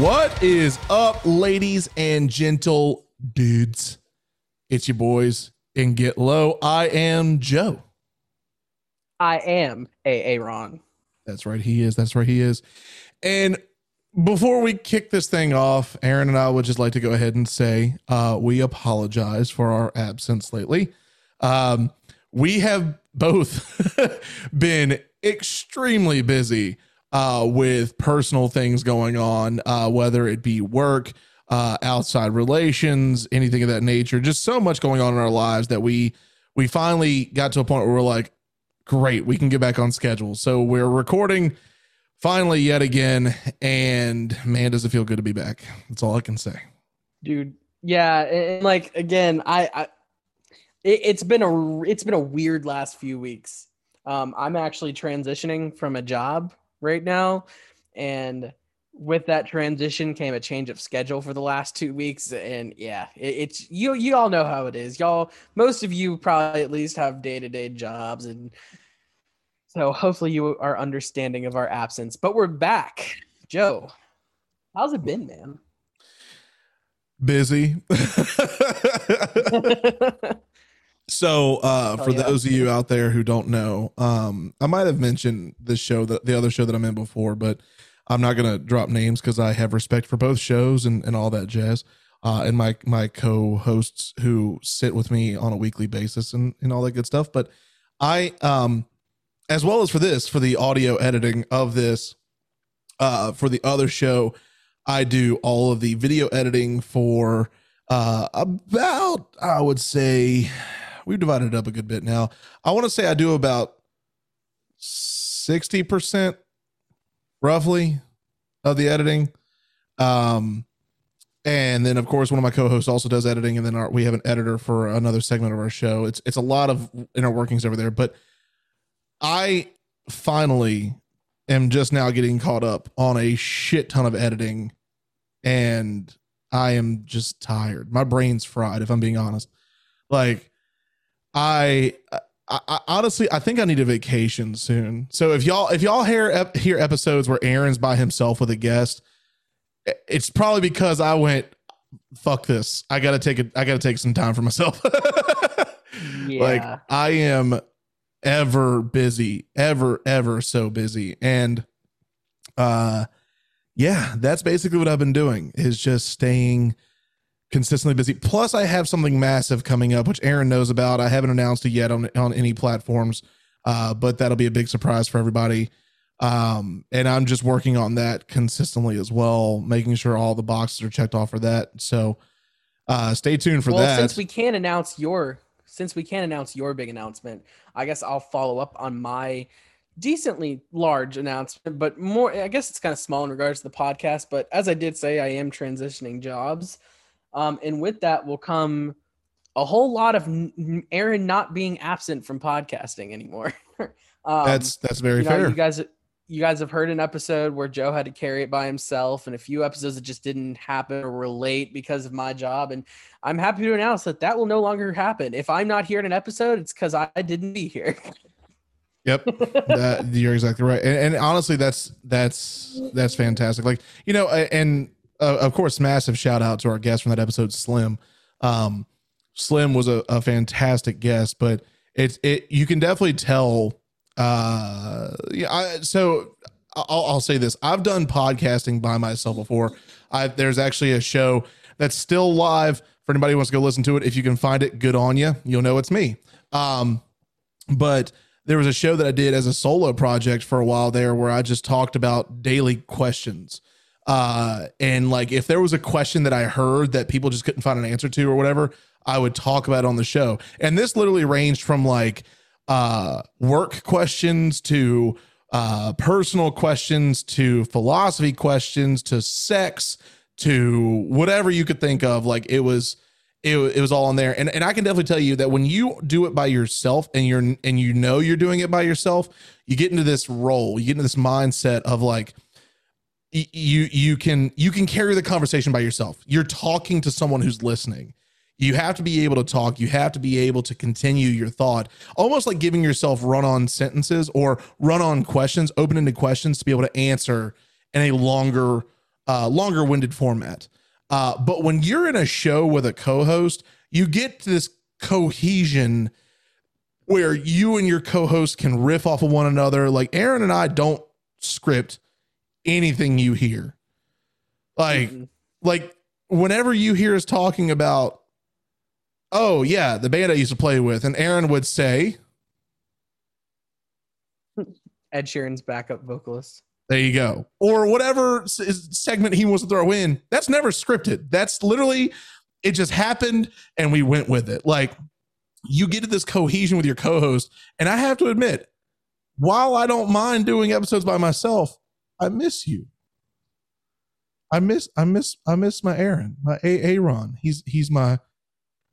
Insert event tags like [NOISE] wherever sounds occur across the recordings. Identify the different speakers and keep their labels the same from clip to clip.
Speaker 1: What is up, ladies and gentle dudes? It's your boys in Get Low. I am Joe.
Speaker 2: I am Aaron.
Speaker 1: That's right, he is. That's right, he is. And before we kick this thing off, Aaron and I would just like to go ahead and say uh, we apologize for our absence lately. Um, we have both [LAUGHS] been extremely busy uh, with personal things going on, uh, whether it be work, uh, outside relations, anything of that nature. Just so much going on in our lives that we we finally got to a point where we're like, great, we can get back on schedule. So we're recording finally yet again, and man, does it feel good to be back. That's all I can say,
Speaker 2: dude. Yeah, and like again, I, I it, it's been a it's been a weird last few weeks. Um, I'm actually transitioning from a job right now. And with that transition came a change of schedule for the last two weeks. And yeah, it, it's you you all know how it is. Y'all, most of you probably at least have day-to-day jobs and so hopefully you are understanding of our absence. But we're back. Joe, how's it been, man?
Speaker 1: Busy. [LAUGHS] [LAUGHS] [LAUGHS] So, uh, for yeah. those of you out there who don't know, um, I might have mentioned this show, that the other show that I'm in before, but I'm not gonna drop names because I have respect for both shows and, and all that jazz. Uh, and my my co-hosts who sit with me on a weekly basis and, and all that good stuff. But I, um, as well as for this, for the audio editing of this, uh, for the other show, I do all of the video editing for uh, about I would say we've divided up a good bit now. I want to say I do about 60% roughly of the editing. Um, and then of course one of my co-hosts also does editing and then our, we have an editor for another segment of our show. It's it's a lot of inner workings over there, but I finally am just now getting caught up on a shit ton of editing and I am just tired. My brain's fried if I'm being honest. Like I, I, I, honestly I think I need a vacation soon. So if y'all if y'all hear hear episodes where Aaron's by himself with a guest, it's probably because I went fuck this. I got to take it I got to take some time for myself. [LAUGHS] yeah. Like I am ever busy, ever ever so busy and uh yeah, that's basically what I've been doing is just staying consistently busy. Plus, I have something massive coming up, which Aaron knows about. I haven't announced it yet on on any platforms, uh, but that'll be a big surprise for everybody. Um, and I'm just working on that consistently as well, making sure all the boxes are checked off for that. So, uh, stay tuned for well, that.
Speaker 2: Since we can't announce your since we can't announce your big announcement, I guess I'll follow up on my decently large announcement, but more I guess it's kind of small in regards to the podcast. But as I did say, I am transitioning jobs. Um, and with that will come a whole lot of Aaron not being absent from podcasting anymore. [LAUGHS]
Speaker 1: um, that's that's very
Speaker 2: you know,
Speaker 1: fair.
Speaker 2: You guys, you guys have heard an episode where Joe had to carry it by himself, and a few episodes that just didn't happen or relate because of my job. And I'm happy to announce that that will no longer happen. If I'm not here in an episode, it's because I didn't be here. [LAUGHS]
Speaker 1: Yep, that, you're exactly right. And, and honestly, that's that's that's fantastic. Like you know, and uh, of course, massive shout out to our guest from that episode, Slim. Um, Slim was a, a fantastic guest, but it's it you can definitely tell. Uh, yeah, I, so I'll, I'll say this: I've done podcasting by myself before. I there's actually a show that's still live for anybody who wants to go listen to it. If you can find it, good on you. You'll know it's me. Um, but there was a show that I did as a solo project for a while there where I just talked about daily questions uh, and like if there was a question that I heard that people just couldn't find an answer to or whatever, I would talk about on the show. And this literally ranged from like uh, work questions to uh, personal questions to philosophy questions to sex to whatever you could think of. Like it was, it, it was all on there. And, and I can definitely tell you that when you do it by yourself and you're, and you know, you're doing it by yourself, you get into this role, you get into this mindset of like, you you can you can carry the conversation by yourself you're talking to someone who's listening You have to be able to talk. You have to be able to continue your thought, almost like giving yourself run on sentences or run on questions, open ended questions to be able to answer in a longer, uh, longer winded format. Uh, but when you're in a show with a co host, you get this cohesion where you and your co host can riff off of one another. Like Aaron and I don't script anything you hear. Like,
Speaker 2: Mhm.
Speaker 1: like whenever you hear us talking about oh yeah the band i used to play with and aaron would say [LAUGHS]
Speaker 2: Ed Sheeran's backup vocalist.
Speaker 1: there you go or whatever s- segment he wants to throw in that's never scripted that's literally it just happened and we went with it like you get to this cohesion with your co-host and i have to admit while i don't mind doing episodes by myself i miss you. I miss i miss i miss my aaron my aaron. He's he's my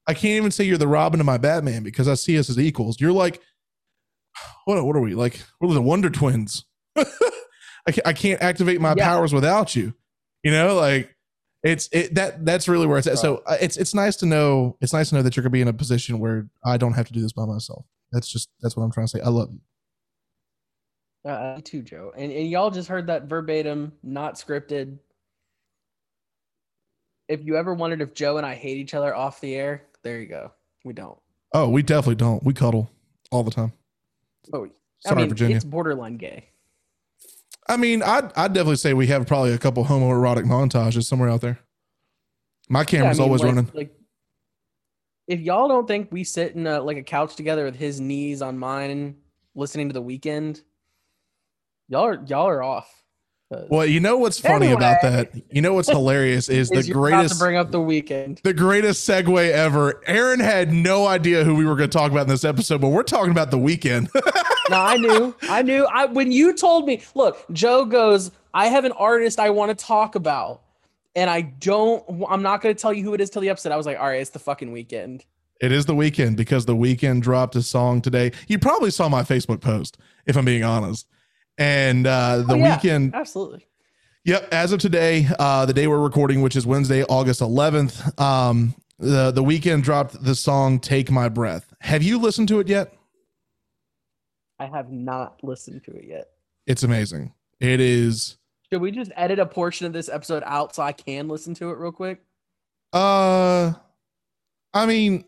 Speaker 1: i can't even say you're the robin to my batman because i see us as equals. You're like what, what are we like we're the wonder twins. [LAUGHS] I, can't, I can't activate my
Speaker 2: Yeah.
Speaker 1: powers without you. You know like it's it that that's really where it's at. So it's it's nice to know it's nice to know that you're gonna be in a position where i don't have to do this by myself. That's just that's what i'm trying to say. I love you
Speaker 2: Uh, me too, Joe. And, and y'all just heard that verbatim, not scripted. If you ever wondered if Joe and I hate each other off the air, there you go. We don't.
Speaker 1: oh we definitely don't we cuddle all the time
Speaker 2: Oh,
Speaker 1: sorry
Speaker 2: I mean,
Speaker 1: virginia
Speaker 2: it's borderline gay.
Speaker 1: I mean, I'd, I'd definitely say we have probably a couple homoerotic montages somewhere out there. My
Speaker 2: Yeah, I
Speaker 1: camera's
Speaker 2: mean,
Speaker 1: always
Speaker 2: like-
Speaker 1: running.
Speaker 2: Like, if y'all don't think we sit in a, like a couch together with his knees on mine, listening to the Weeknd, y'all are y'all are off.
Speaker 1: Well, you know what's funny about that? You know what's hilarious [LAUGHS] is the
Speaker 2: is you're
Speaker 1: greatest
Speaker 2: to bring up the Weeknd.
Speaker 1: the greatest segue ever. Aaron had no idea who we were going to talk about in this episode, but we're talking about the Weeknd. [LAUGHS]
Speaker 2: No, I knew. I knew. I when you told me, look, Joe goes, I have an artist I want to talk about, and I don't. I'm not going to tell you who it is till the episode. I was like, all right, it's the fucking Weeknd.
Speaker 1: it is the Weeknd because the Weeknd dropped a song today. You probably saw my Facebook post, if I'm being honest. And uh, the
Speaker 2: Oh, yeah.
Speaker 1: Weeknd
Speaker 2: Absolutely.
Speaker 1: Yep. As of today, uh, the day we're recording, which is Wednesday, August 11th, um, the the Weeknd dropped the song "Take My Breath." Have you listened to it yet?
Speaker 2: I have not listened to it yet.
Speaker 1: It's amazing. It is.
Speaker 2: Should we just edit a portion of this episode out so I can listen to it real quick?
Speaker 1: Uh, I mean,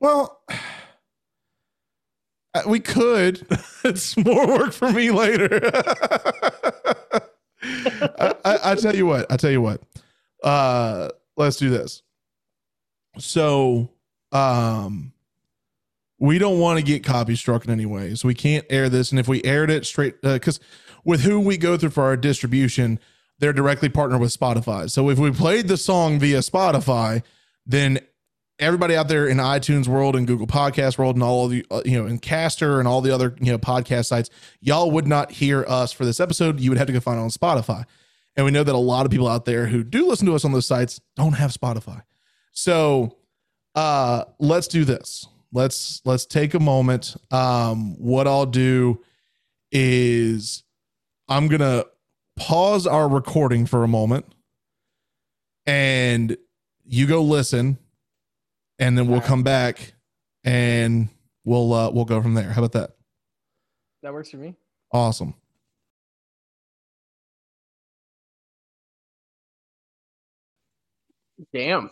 Speaker 1: well, [SIGHS] uh, we could. [LAUGHS] it's more work for me later. [LAUGHS] I, I, I tell you what. I tell you what. Uh, let's do this. So, um, we don't want to get copy struck in any way, so we can't air this. And if we aired it straight, because with who we go through for our distribution, they're directly partnered with Spotify. So if we played the song via Spotify, then everybody out there in iTunes world and Google Podcast world and all of the uh, you know and Caster and all the other you know podcast sites, y'all would not hear us for this episode. You would have to go find it on Spotify. And we know that a lot of people out there who do listen to us on those sites don't have Spotify. So uh let's do this. Let's let's take a moment. Um what I'll do is I'm going to pause our recording for a moment and you go listen and then we'll come back and we'll uh we'll go from there. How about that?
Speaker 2: That works for me.
Speaker 1: Awesome.
Speaker 2: Damn.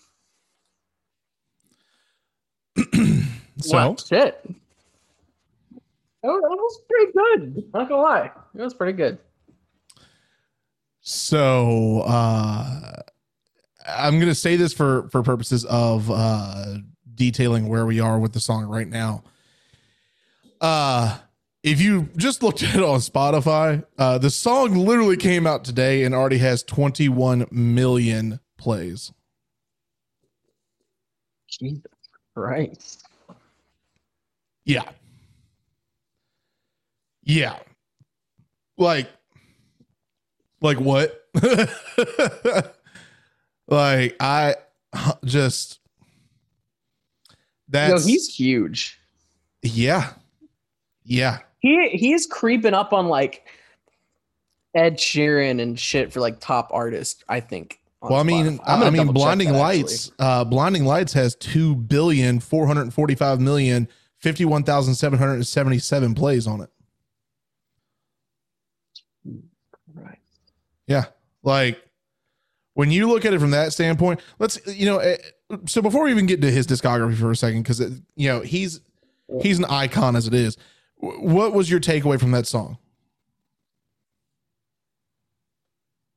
Speaker 2: [CLEARS THROAT]
Speaker 1: so
Speaker 2: Well, shit. That was, that was pretty good. Not gonna lie, it was pretty good.
Speaker 1: so uh I'm gonna say this for for purposes of uh detailing where we are with the song right now. Uh if you just looked [LAUGHS] at it on Spotify, uh the song literally came out today and already has 21 million plays.
Speaker 2: Jesus Christ.
Speaker 1: Yeah. Yeah. Like like what? [LAUGHS] like I just
Speaker 2: Yo,
Speaker 1: that's
Speaker 2: he's huge.
Speaker 1: yeah. Yeah.
Speaker 2: He he's creeping up on like Ed Sheeran and shit for like top artist. I think.
Speaker 1: Well, I mean,
Speaker 2: I'm
Speaker 1: I mean, Blinding Lights. Uh, Blinding Lights has two billion four hundred forty-five million fifty-one thousand seven hundred seventy-seven plays on it.
Speaker 2: Right.
Speaker 1: Yeah, like when you look at it from that standpoint, let's you know. eh, So before we even get to his discography for a second, because you know he's he's an icon as it is. What was your takeaway from that song?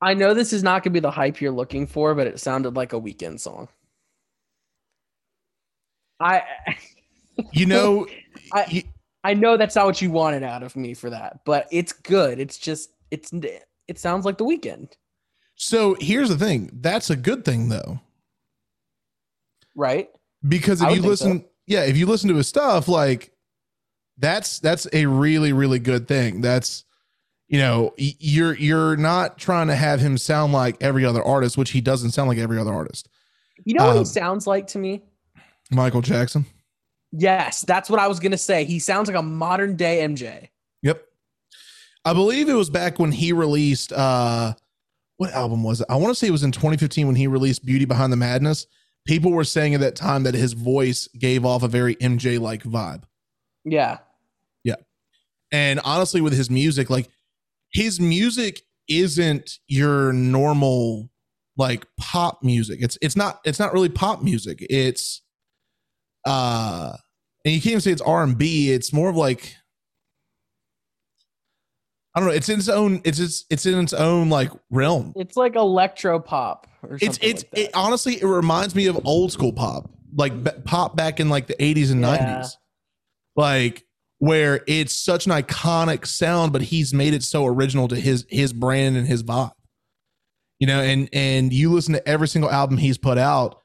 Speaker 2: I know this is not going to be the hype you're looking for, but it sounded like a Weeknd song. I [LAUGHS]
Speaker 1: You know,
Speaker 2: I-
Speaker 1: you-
Speaker 2: I know that's not what you wanted out of me for that, but it's good. It's just it's it sounds like the Weeknd,
Speaker 1: so here's the thing. That's a good thing though.
Speaker 2: right?
Speaker 1: because if you listen yeah if you listen to his stuff like that's that's a really really good thing that's you know you're you're not trying to have him sound like every other artist which he doesn't sound like every other artist
Speaker 2: You know what
Speaker 1: Um,
Speaker 2: he sounds like to me?
Speaker 1: michael jackson
Speaker 2: Yes, that's what I was gonna say. He sounds like a modern day MJ.
Speaker 1: yep i believe it was back when he released uh what album was it i want to say it was in 2015 when he released beauty behind the madness people were saying at that time that his voice gave off a very mj like vibe
Speaker 2: Yeah, Yeah.
Speaker 1: And honestly, with his music, like his music isn't your normal like pop music. It's it's not it's not really pop music. It's uh and you can't even say it's R and B. It's more of like I don't know. It's in its own. It's it's it's in its own like realm.
Speaker 2: it's like electro pop.
Speaker 1: It's it's
Speaker 2: like
Speaker 1: it honestly it reminds me of old school pop, like b- pop back in like the 80s and
Speaker 2: Yeah.
Speaker 1: 90s. Like where it's such an iconic sound but he's made it so original to his his brand and his vibe. You know, and and you listen to every single album he's put out,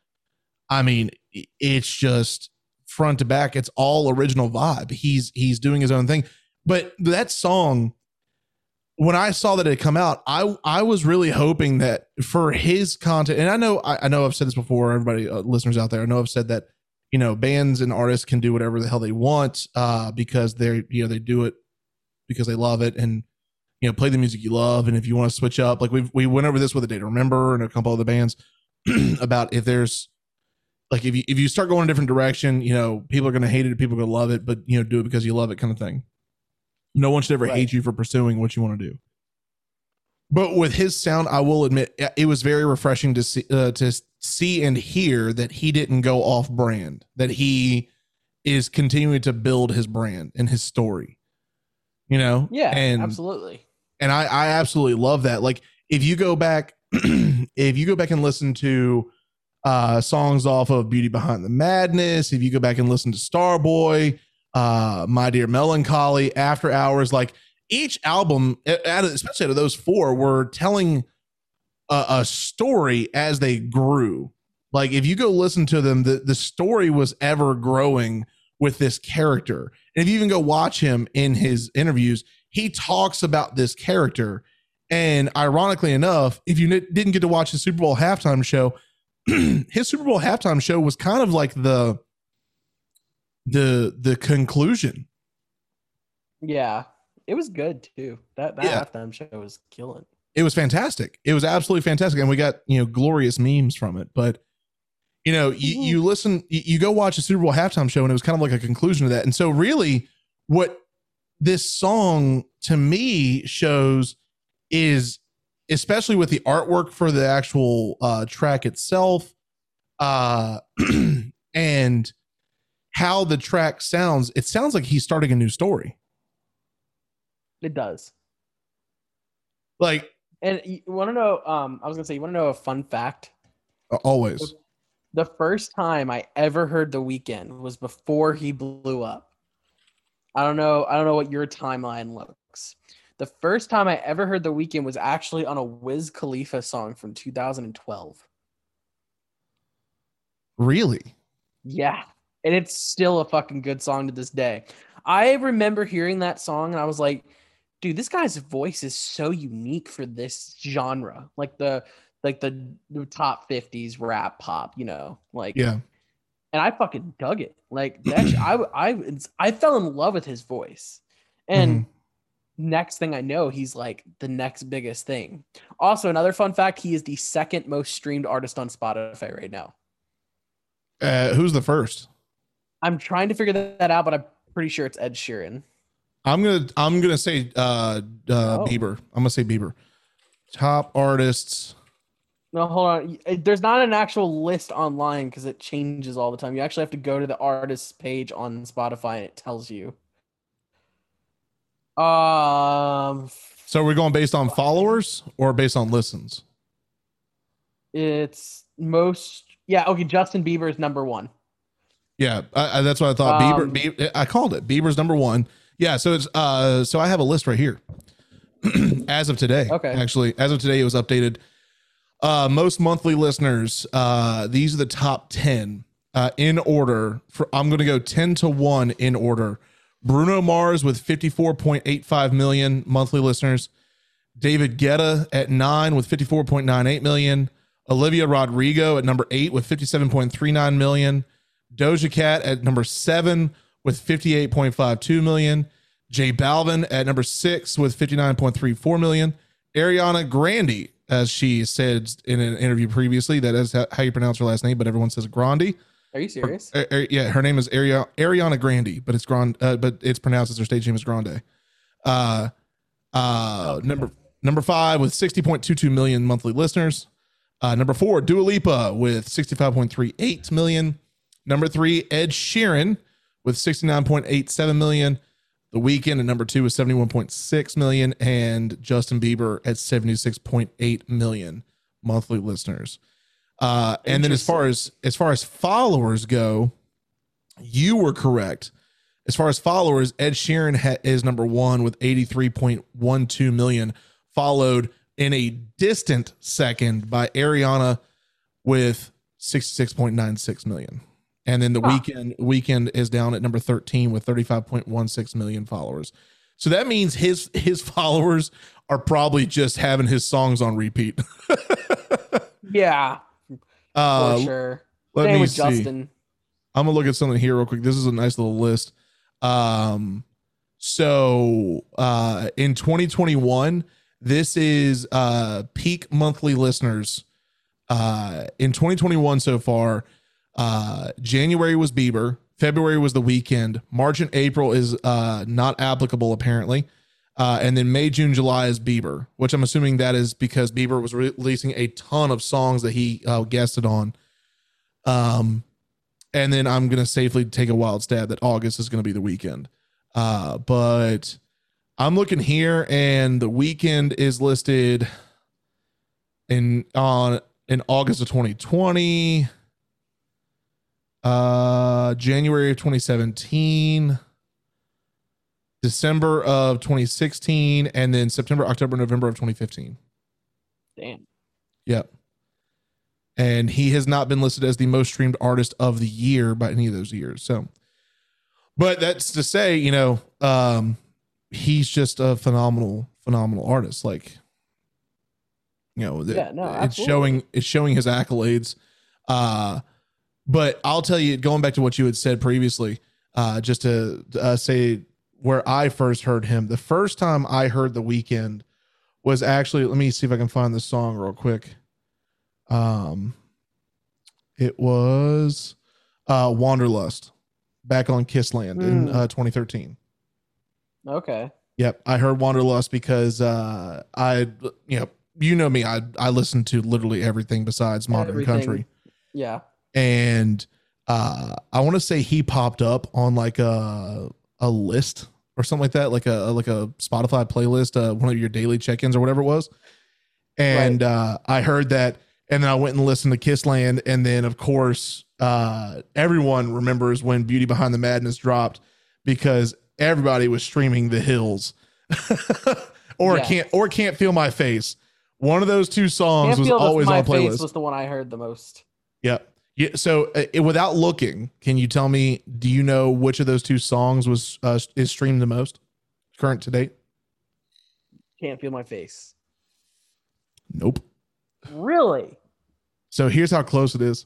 Speaker 1: I mean, it's just front to back it's all original vibe. He's he's doing his own thing. But that song when I saw that it had come out, I I was really hoping that for his content, and I know I, I know I've said this before. Everybody, uh, listeners out there, I know I've said that you know bands and artists can do whatever the hell they want uh, because they're you know they do it because they love it and you know play the music you love. And if you want to switch up, like we we went over this with a day to remember and a couple of the bands [CLEARS THROAT] about if there's like if you if you start going a different direction, you know people are going to hate it, people are going to love it, but you know do it because you love it, kind of thing. No one should ever
Speaker 2: Right.
Speaker 1: hate you for pursuing what you want to do. But with his sound, I will admit it was very refreshing to see uh, to see and hear that he didn't go off brand. That he is continuing to build his brand and his story. You know,
Speaker 2: yeah,
Speaker 1: and
Speaker 2: absolutely.
Speaker 1: and I, I absolutely love that. Like if you go back, [CLEARS THROAT] if you go back and listen to uh songs off of Beauty Behind the Madness, if you go back and listen to Starboy, uh My Dear Melancholy, After Hours, like each album, especially out of those four, were telling a, a story as they grew. Like if you go listen to them, the, the story was ever growing with this character. And if you even go watch him in his interviews, he talks about this character. And ironically enough, if you didn't get to watch the Super Bowl halftime show, [CLEARS THROAT] his Super Bowl halftime show was kind of like the the the conclusion.
Speaker 2: Yeah, it was good too. That that
Speaker 1: Yeah.
Speaker 2: halftime show was killing.
Speaker 1: It was fantastic. It was absolutely fantastic, and we got you know glorious memes from it. But you know, you,
Speaker 2: Mhm.
Speaker 1: you listen, you, you go watch a Super Bowl halftime show, and it was kind of like a conclusion to that. And so, really, what this song to me shows is, especially with the artwork for the actual uh, track itself, uh, [CLEARS THROAT] and how the track sounds. It sounds like he's starting a new story.
Speaker 2: It does.
Speaker 1: Like
Speaker 2: And you want to know? Um, I was gonna say, you want to know a fun fact?
Speaker 1: always.
Speaker 2: The first time I ever heard The Weeknd was before he blew up. I don't know. I don't know what your timeline looks. The first time I ever heard The Weeknd was actually on a Wiz Khalifa song from 2012.
Speaker 1: Really?
Speaker 2: Yeah. And it's still a fucking good song to this day. I remember hearing that song and I was like, dude, this guy's voice is so unique for this genre. Like the like the, the top 50s rap pop, you know. Like
Speaker 1: Yeah.
Speaker 2: and I fucking dug it. Like that I I I fell in love with his voice. And next thing I know, he's like the next biggest thing. Also, another fun fact: he is the second most streamed artist on Spotify right now.
Speaker 1: Uh, who's the first?
Speaker 2: I'm trying to figure that out, but I'm pretty sure it's Ed Sheeran.
Speaker 1: I'm gonna I'm gonna say uh, uh
Speaker 2: Oh.
Speaker 1: Bieber. I'm gonna say Bieber. Top artists.
Speaker 2: No, hold on. There's not an actual list online because it changes all the time. You actually have to go to the artist's page on Spotify and it tells you. Um,
Speaker 1: So we're going based on followers or based on listens.
Speaker 2: it's most yeah. Okay, Justin Bieber is number one.
Speaker 1: Yeah, I, I, that's what I thought.
Speaker 2: Um,
Speaker 1: Bieber, Bieber, I called it. Bieber's number one. Yeah, so it's uh, so I have a list right here. [CLEARS THROAT] as of today,
Speaker 2: Okay.
Speaker 1: Actually, as of today, it was updated. Uh, most monthly listeners. Uh, these are the top ten uh, in order. For I'm going to go ten to one in order. Bruno Mars with 54.85 million monthly listeners. David Guetta at nine with 54.98 million. Olivia Rodrigo at number eight with 57.39 million. Doja Cat at number seven with 58.52 million. J Balvin at number six with 59.34 million. Ariana Grande, as she said in an interview previously, that is how you pronounce her last name, but everyone says Grande.
Speaker 2: Are you serious?
Speaker 1: Uh, uh, yeah, her name is Ari- Ariana Grande, but it's Grand, uh, but it's pronounced as her stage name is Grande. Uh, uh, number number five with 60.22 million monthly listeners. Uh, number four, Dua Lipa with 65.38 million. Number three, Ed Sheeran with 69.87 million. The Weeknd at number two is 71.6 million, and Justin Bieber at 76.8 million monthly listeners. Uh, and then as far as as far as followers go, you were correct. As far as followers, Ed Sheeran ha- is number one with 83.12 million, followed in a distant second by Ariana with 66.96 million. And then the
Speaker 2: Huh.
Speaker 1: Weeknd Weeknd is down at number 13 with 35.16 million followers. So that means his his [LAUGHS] followers are probably just having his songs on repeat. [LAUGHS]
Speaker 2: Yeah,
Speaker 1: Uh,
Speaker 2: for sure.
Speaker 1: let
Speaker 2: Same
Speaker 1: me
Speaker 2: with
Speaker 1: see.
Speaker 2: Justin.
Speaker 1: I'm gonna look at something here real quick. This is a nice little list. Um, so uh, in 2021, this is uh, peak monthly listeners. Uh, in 2021 so far, uh, January was Bieber, February was The Weeknd, March and April is uh, not applicable apparently, uh, and then May, June, July is Bieber, which I'm assuming that is because Bieber was re- releasing a ton of songs that he uh, guested on. Um, and then I'm gonna safely take a wild stab that August is gonna be the Weeknd. Uh, but I'm looking here, and the Weeknd is listed in on in August of 2020, uh, January of 2017, December of 2016, and then September, October, November of 2015.
Speaker 2: Damn.
Speaker 1: Yep. And he has not been listed as the most streamed artist of the year by any of those years. So, but that's to say, you know, um, he's just a phenomenal, phenomenal artist. Like, you know,
Speaker 2: Yeah, no,
Speaker 1: it's
Speaker 2: absolutely.
Speaker 1: showing, it's showing his accolades. Uh, but I'll tell you, going back to what you had said previously, uh, just to uh, say where I first heard him, the first time I heard The Weeknd was actually, let me see if I can find this song real quick. Um, it was uh, Wanderlust back on Kissland in
Speaker 2: Mm.
Speaker 1: uh, 2013.
Speaker 2: Okay.
Speaker 1: Yep, I heard Wanderlust because uh, I, you know, you know me, I I listen to literally everything besides modern
Speaker 2: Everything.
Speaker 1: country
Speaker 2: Yeah.
Speaker 1: And uh i want to say he popped up on like a a list or something like that like a like a spotify playlist uh one of your daily check-ins or whatever it was and uh i heard that and then i went and listened to kissland and then of course uh everyone remembers when beauty behind the madness dropped because everybody was streaming the hills [LAUGHS] or
Speaker 2: Yeah.
Speaker 1: can't or can't feel my face one of those two songs
Speaker 2: Can't
Speaker 1: was always on
Speaker 2: face
Speaker 1: playlist
Speaker 2: was the one I heard the most.
Speaker 1: yeah. Yeah. So, uh, without looking, can you tell me? Do you know which of those two songs was uh, is streamed the most, current to date?
Speaker 2: Can't feel my face.
Speaker 1: Nope.
Speaker 2: Really?
Speaker 1: So here's how close it is.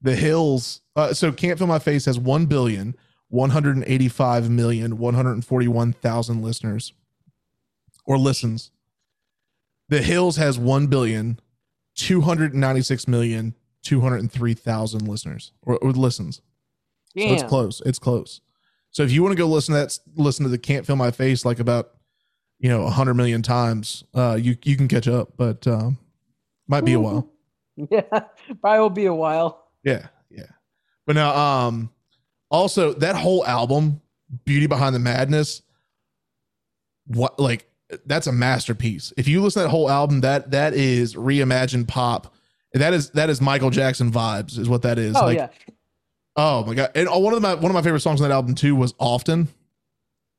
Speaker 1: The Hills. Uh, so can't feel my face has one billion 185 million 141,000 listeners or listens. The Hills has 1 billion 296 million 203,000 listeners or, or listens. So it's close. It's close. So if you want to go listen to that, listen to the "Can't Feel My Face" like about you know a hundred million times, uh, you you can catch up, but um, might be a while. [LAUGHS]
Speaker 2: Yeah, probably will be a while.
Speaker 1: Yeah, yeah. But now, um, also that whole album, "Beauty Behind the Madness," what like that's a masterpiece. If you listen to that whole album, that that is reimagined pop. That is that is Michael Jackson vibes, is what that is.
Speaker 2: Oh
Speaker 1: like,
Speaker 2: yeah,
Speaker 1: Oh my god! And uh, one of my one of my favorite songs on that album too was "Often."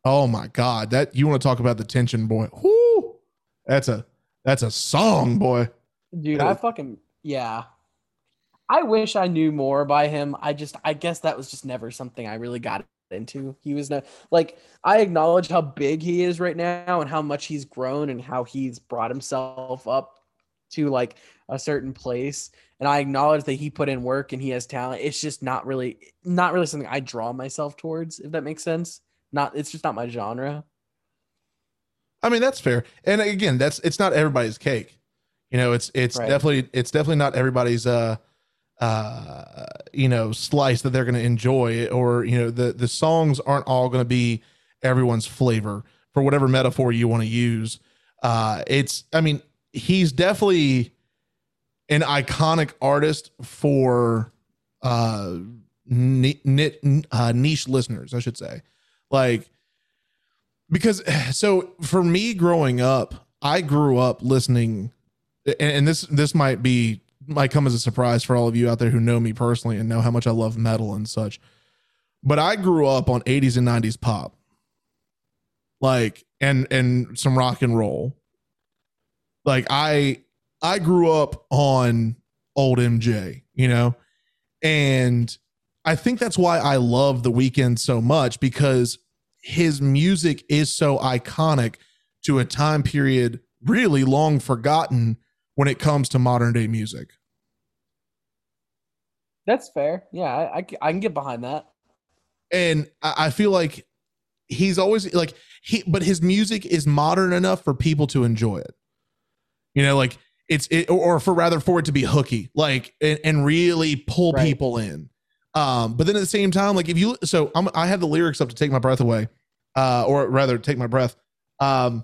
Speaker 1: Oh my god! That you want to talk about the tension, boy? Whoo! That's a that's a song, boy.
Speaker 2: dude. I fucking yeah. I wish I knew more by him. I just, I guess that was just never something I really got into. He was not like I acknowledge how big he is right now and how much he's grown and how he's brought himself up to like a certain place. And I acknowledge that he put in work and he has talent. It's just not really, not really something I draw myself towards. If that makes sense. Not, it's just not my genre.
Speaker 1: I mean, that's fair. And again, that's it's not everybody's cake. You know, it's it's
Speaker 2: Right.
Speaker 1: definitely it's definitely not everybody's uh uh you know slice that they're going to enjoy or you know the the songs aren't all going to be everyone's flavor for whatever metaphor you want to use uh it's i mean he's definitely an iconic artist for uh, uh niche listeners i should say. Like because [SIGHS] so for me growing up i grew up listening and this this might be might come as a surprise for all of you out there who know me personally and know how much i love metal and such but i grew up on 80s and 90s pop. Like and and some rock and roll like i i grew up on old mj you know and i think that's why i love the Weeknd so much because his music is so iconic to a time period really long forgotten when it comes to modern day music.
Speaker 2: That's fair. Yeah, I I can get behind that.
Speaker 1: And I, I feel like he's always like he but his music is modern enough for people to enjoy it. You know, like it's it, or for rather for it to be hooky, like and, and really pull
Speaker 2: right.
Speaker 1: people in. Um, but then at the same time, like if you so I'm, i had the lyrics up to take my breath away, uh, or rather take my breath. Um,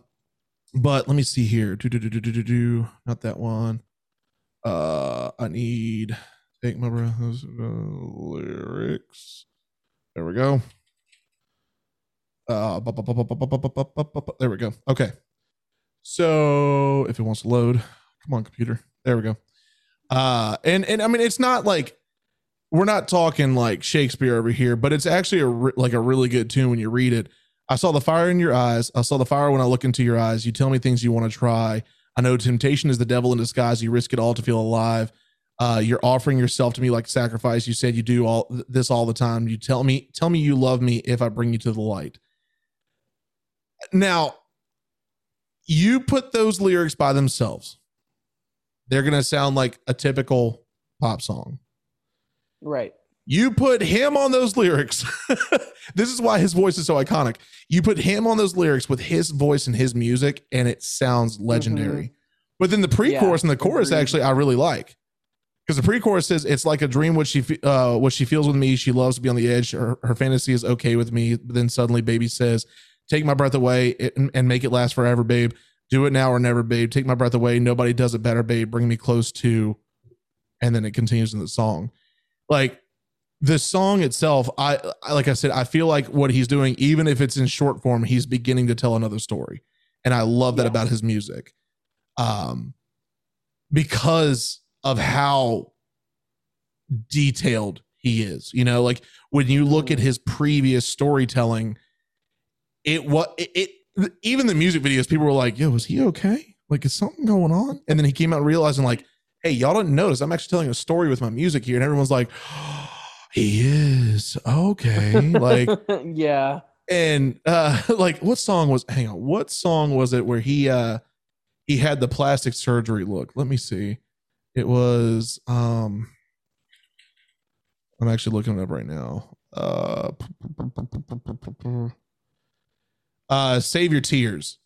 Speaker 1: but let me see here. Do do do do do do do. Not that one. Uh, I need take my breath. Uh, lyrics. There we go. Uh, there we go. Okay. So if it wants to load, come on, computer. There we go. Uh, and and I mean, it's not like we're not talking like Shakespeare over here, but it's actually a re- like a really good tune when you read it. I saw the fire in your eyes. I saw the fire when I look into your eyes. You tell me things you want to try. I know temptation is the devil in disguise. You risk it all to feel alive. Uh, you're offering yourself to me like sacrifice. You said you do all th- this all the time. You tell me, tell me you love me if I bring you to the light. Now, you put those lyrics by themselves. They're gonna sound like a typical pop song.
Speaker 2: Right.
Speaker 1: You put him on those lyrics. [LAUGHS] this is why his voice is so iconic. You put him on those lyrics with his voice and his music, and it sounds legendary. But then the pre-chorus and the chorus
Speaker 2: agreed.
Speaker 1: actually I really like because the pre-chorus says it's like a dream what she uh what she feels with me. She loves to be on the edge. Her, her fantasy is okay with me. But then suddenly, baby says, "Take my breath away and, and make it last forever, babe. Do it now or never, babe. Take my breath away. Nobody does it better, babe. Bring me close to." And then it continues in the song, like the song itself. I, I like I said, I feel like what he's doing, even if it's in short form, he's beginning to tell another story, and I love that
Speaker 2: Yeah.
Speaker 1: about his music um because of how detailed he is you know like when you look at his previous storytelling it what it, it even the music videos people were like yo was he okay? Like is something going on? And then he came out realizing like hey y'all didn't notice. I'm actually telling a story with my music here. And everyone's like [GASPS] he is okay. Like [LAUGHS]
Speaker 2: yeah.
Speaker 1: and uh [LAUGHS] like what song was hang on what song was it where he uh he had the plastic surgery look? Let me see. It was um i'm actually looking it up right now. Uh, uh, Save Your Tears.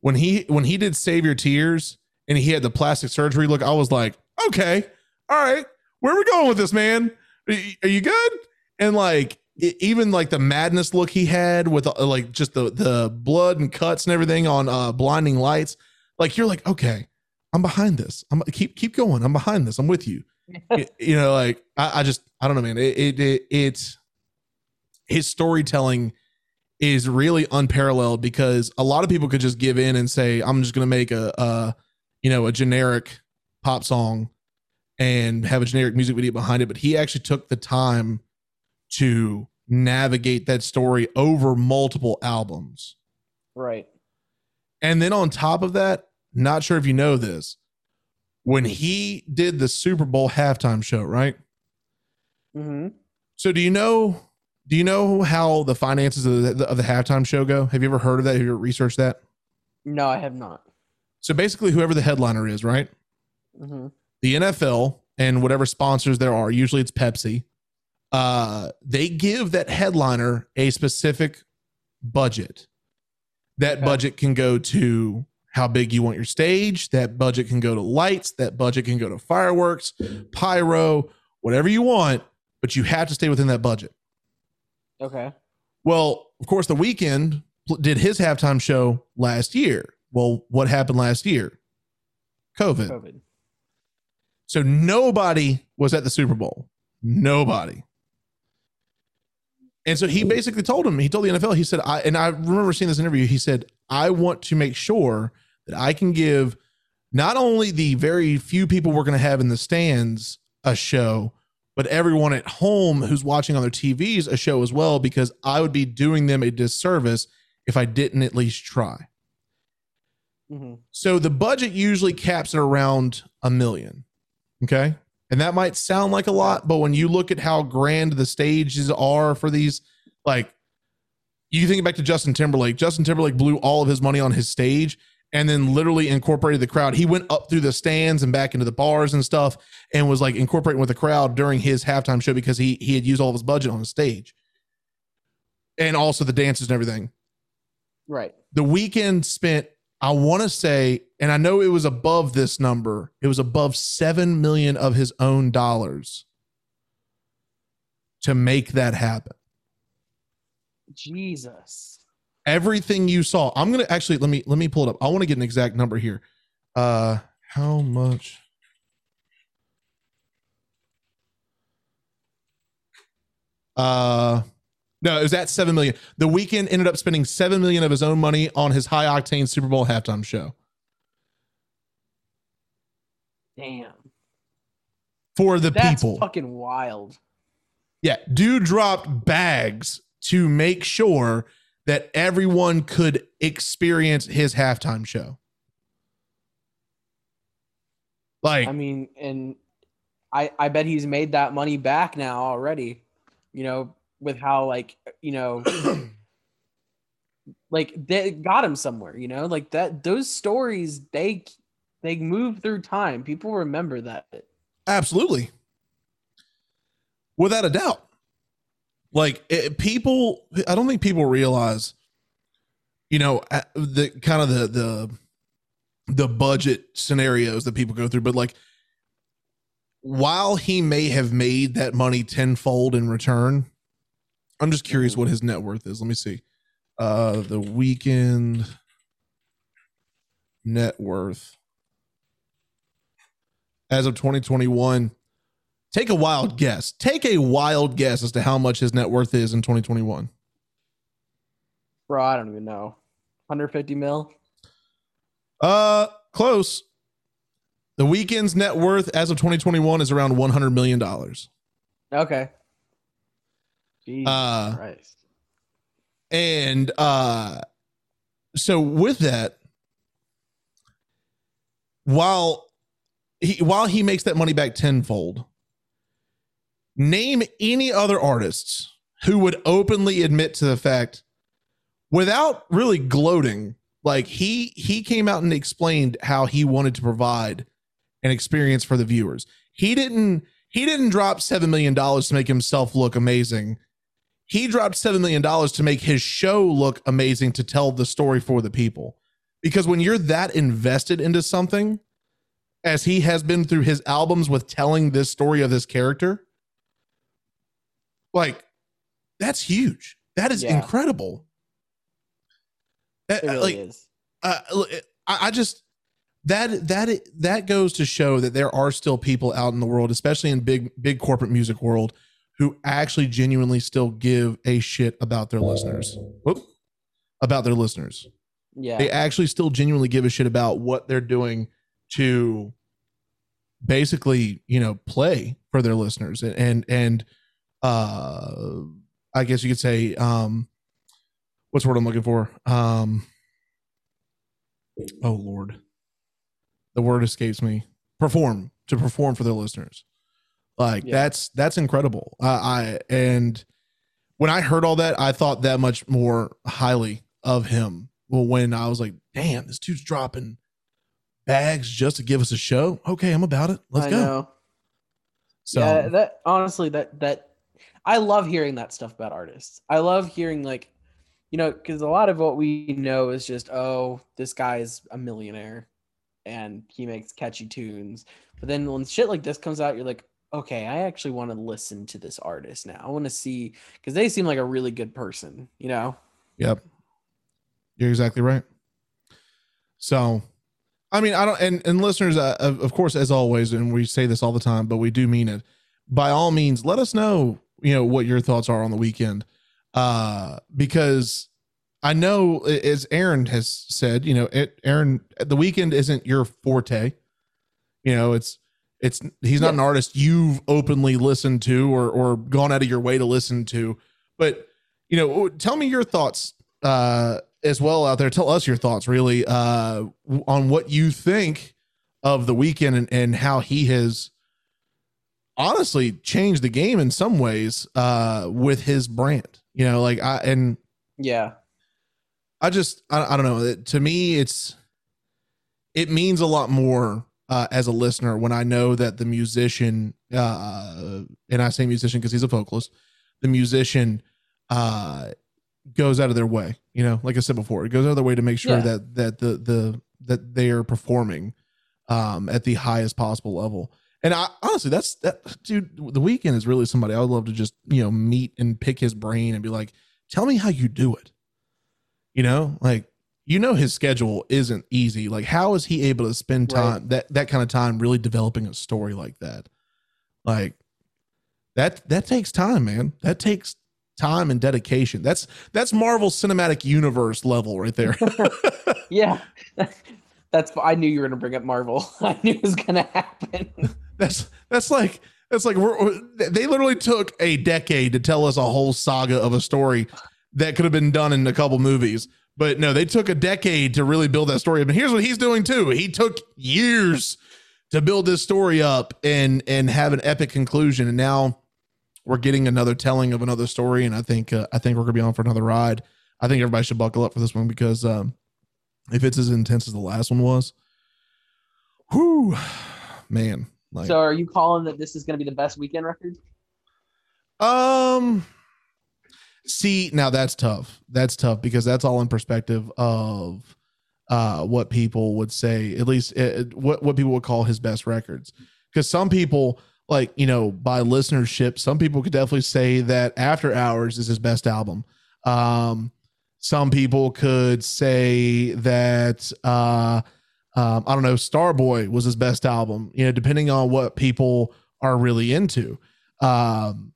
Speaker 1: When he when he did Save Your Tears and he had the plastic surgery look, I was like, okay, all right, where are we going with this, man? Are you, good? And like even like the madness look he had with uh, like just the the blood and cuts and everything on uh blinding lights, like you're like, okay, I'm behind this. I'm keep keep going. I'm behind this. I'm with you. [LAUGHS] You know, like I, I just I don't know, man. It it, it it's his storytelling is really unparalleled because a lot of people could just give in and say, I'm just gonna make a a you know a generic pop song and have a generic music video behind it. But he actually took the time to navigate that story over multiple albums.
Speaker 2: Right.
Speaker 1: And then on top of that, not sure if you know this, when he did the Super Bowl halftime show, right?
Speaker 2: Mm-hmm.
Speaker 1: So do you know do you know how the finances of the, of the halftime show go? Have you ever heard of that? Have you ever researched that?
Speaker 2: No, I have not.
Speaker 1: So basically whoever the headliner is, right?
Speaker 2: Mm-hmm.
Speaker 1: the NFL and whatever sponsors there are, usually it's Pepsi, uh, they give that headliner a specific budget. That
Speaker 2: Okay.
Speaker 1: budget can go to how big you want your stage. That budget can go to lights. That budget can go to fireworks, pyro, whatever you want, but you have to stay within that budget.
Speaker 2: Okay.
Speaker 1: Well, of course, the Weeknd did his halftime show last year. Well, what happened last year? COVID.
Speaker 2: COVID.
Speaker 1: So nobody was at the Super Bowl. Nobody. And so he basically told him, he told the NFL, he said, I, and I remember seeing this interview, he said, I want to make sure that I can give not only the very few people we're going to have in the stands a show, but everyone at home who's watching on their TVs a show as well, because I would be doing them a disservice if I didn't at least try.
Speaker 2: Mm-hmm.
Speaker 1: So the budget usually caps at around a million. Okay. And that might sound like a lot, but when you look at how grand the stages are for these, like you think back to Justin Timberlake. Justin Timberlake blew all of his money on his stage and then literally incorporated the crowd. He went up through the stands and back into the bars and stuff and was like incorporating with the crowd during his halftime show because he he had used all of his budget on the stage. And also the dances and everything
Speaker 2: Right.
Speaker 1: the Weeknd spent i want to say and i know it was above this number it was above 7 million of his own dollars to make that happen
Speaker 2: Jesus.
Speaker 1: Everything you saw. I'm gonna actually let me let me pull it up. I want to get an exact number here. Uh how much? Uh no it was at 7 million. The Weeknd ended up spending 7 million of his own money on his high octane super bowl halftime show.
Speaker 2: Damn.
Speaker 1: for the
Speaker 2: That's
Speaker 1: people.
Speaker 2: fucking wild.
Speaker 1: Yeah, dude dropped bags to make sure that everyone could experience his halftime show. Like,
Speaker 2: I mean, and I I bet he's made that money back now already. You know, with how like you know, [CLEARS THROAT] like they got him somewhere. You know, like that. Those stories they they move through time. People remember that.
Speaker 1: absolutely. Without a doubt. Like, it, people, I don't think people realize, you know, the kind of the, the, the budget scenarios that people go through, but like, while he may have made that money tenfold in return, I'm just curious what his net worth is. Let me see. Uh the Weeknd net worth as of 2021. Take a wild guess. Take a wild guess as to how much his net worth is in 2021.
Speaker 2: Bro, I don't even know. 150 mil.
Speaker 1: Uh close. The Weeknd's net worth as of 2021 is around 100 million dollars.
Speaker 2: Okay. Jesus
Speaker 1: Uh,
Speaker 2: Christ.
Speaker 1: And uh so with that while he while he makes that money back tenfold, name any other artists who would openly admit to the fact without really gloating like he he came out and explained how he wanted to provide an experience for the viewers he didn't he didn't drop seven million dollars to make himself look amazing. He dropped seven million dollars to make his show look amazing to tell the story for the people. Because when you're that invested into something, as he has been through his albums with telling this story of this character, like that's huge. That is
Speaker 2: Yeah.
Speaker 1: incredible. That-
Speaker 2: It really
Speaker 1: like,
Speaker 2: is.
Speaker 1: uh, I, I just that that that goes to show that there are still people out in the world, especially in big big corporate music world, who actually genuinely still give a shit about their listeners. Whoop. About their listeners,
Speaker 2: Yeah.
Speaker 1: they actually still genuinely give a shit about what they're doing to basically, you know, play for their listeners and and, and uh, I guess you could say, um, what's the word I'm looking for? Um, oh Lord, the word escapes me. Perform to perform for their listeners. Like
Speaker 2: Yeah.
Speaker 1: that's that's incredible. Uh, I and when I heard all that, I thought that much more highly of him. Well, when I was like, "Damn, this dude's dropping bags just to give us a show." Okay, I'm about it. Let's
Speaker 2: I
Speaker 1: go.
Speaker 2: know.
Speaker 1: So
Speaker 2: yeah, that honestly, that that I love hearing that stuff about artists. I love hearing like, you know, because a lot of what we know is just, oh, this guy's a millionaire, and he makes catchy tunes. But then when shit like this comes out, you're like, okay, I actually want to listen to this artist now. I want to see because they seem like a really good person. You know?
Speaker 1: Yep. You're exactly right. So, I mean, I don't, and, and listeners, uh, of, of course, as always, and we say this all the time, but we do mean it. By all means, let us know, you know, what your thoughts are on the Weeknd. Uh, because I know, as Aaron has said, you know, it, Aaron, the Weeknd isn't your forte. You know, it's, it's, he's not
Speaker 2: Yeah.
Speaker 1: an artist you've openly listened to or, or gone out of your way to listen to. But, you know, tell me your thoughts, uh, as well out there. Tell us your thoughts really uh, on what you think of the Weeknd and, and how he has honestly changed the game in some ways uh, with his brand. You know, like I and
Speaker 2: Yeah.
Speaker 1: I just I, I don't know. It- To me, it's it means a lot more uh, as a listener when I know that the musician, uh, and I say musician because he's a vocalist, the musician uh, goes out of their way. You know, like I said before, it goes out of their way to make sure
Speaker 2: Yeah.
Speaker 1: that that the the that they are performing um, at the highest possible level. And I honestly, that's that dude. The Weeknd is really somebody I would love to just you know meet and pick his brain and be like, tell me how you do it. You know, like you know his schedule isn't easy. Like how is he able to spend
Speaker 2: Right.
Speaker 1: time that that kind of time really developing a story like that? Like that that takes time, man. That takes time and dedication. That's that's Marvel Cinematic Universe level right there. [LAUGHS]
Speaker 2: Yeah. [LAUGHS] That's I knew you were gonna bring up Marvel. [LAUGHS] I knew it was gonna happen. [LAUGHS]
Speaker 1: that's that's like that's like we're, they literally took a decade to tell us a whole saga of a story that could have been done in a couple movies. But no, they took a decade to really build that story up. And here's what he's doing too. He took years to build this story up and and have an epic conclusion. And now we're getting another telling of another story. And I think uh, I think we're gonna be on for another ride. I think everybody should buckle up for this one because um, if it's as intense as the last one was, whew, man. Like,
Speaker 2: so are you calling that this is gonna be the best Weeknd record?
Speaker 1: Um, see, now that's tough. That's tough because that's all in perspective of uh what people would say, at least uh, what what people would call his best records. Because some people, like you know, by listenership, some people could definitely say that After Hours is his best album. Um, some people could say that uh, um, I don't know, Starboy was his best album. You know, depending on what people are really into. Um,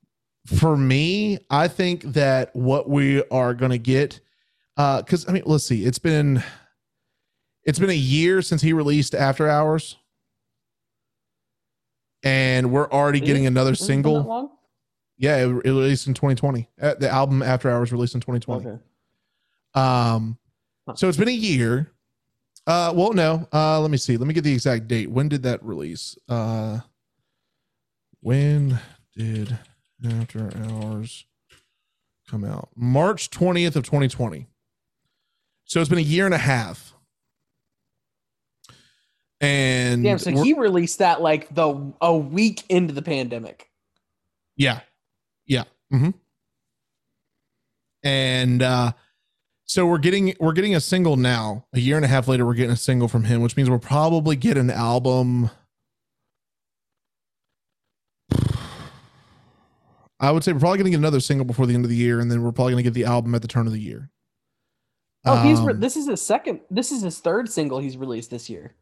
Speaker 1: for me, I think that what we are going to get, because I mean, let's see, it's been it's been a year since he released After Hours, and we're already getting another
Speaker 2: Has it been that
Speaker 1: single. Yeah, it, it released in 2020. Uh, the album After Hours released in 2020.
Speaker 2: Okay.
Speaker 1: Um, so it's been a year. Uh, well, no. Uh, let me see. Let me get the exact date. When did that release? Uh, when did After Hours come out? March 20th of 2020. So it's been a year and a half. And
Speaker 2: Damn, so he released that like the a week into the pandemic.
Speaker 1: Yeah. Yeah. Mm-hmm. And uh so we're getting we're getting a single now. A year and a half later, we're getting a single from him, which means we'll probably get an album. I would say we're probably gonna get another single before the end of the year, and then we're probably gonna get the album at the turn of the year.
Speaker 2: Oh, he's re-
Speaker 1: Um,
Speaker 2: this is his second. This is his third single he's released this year.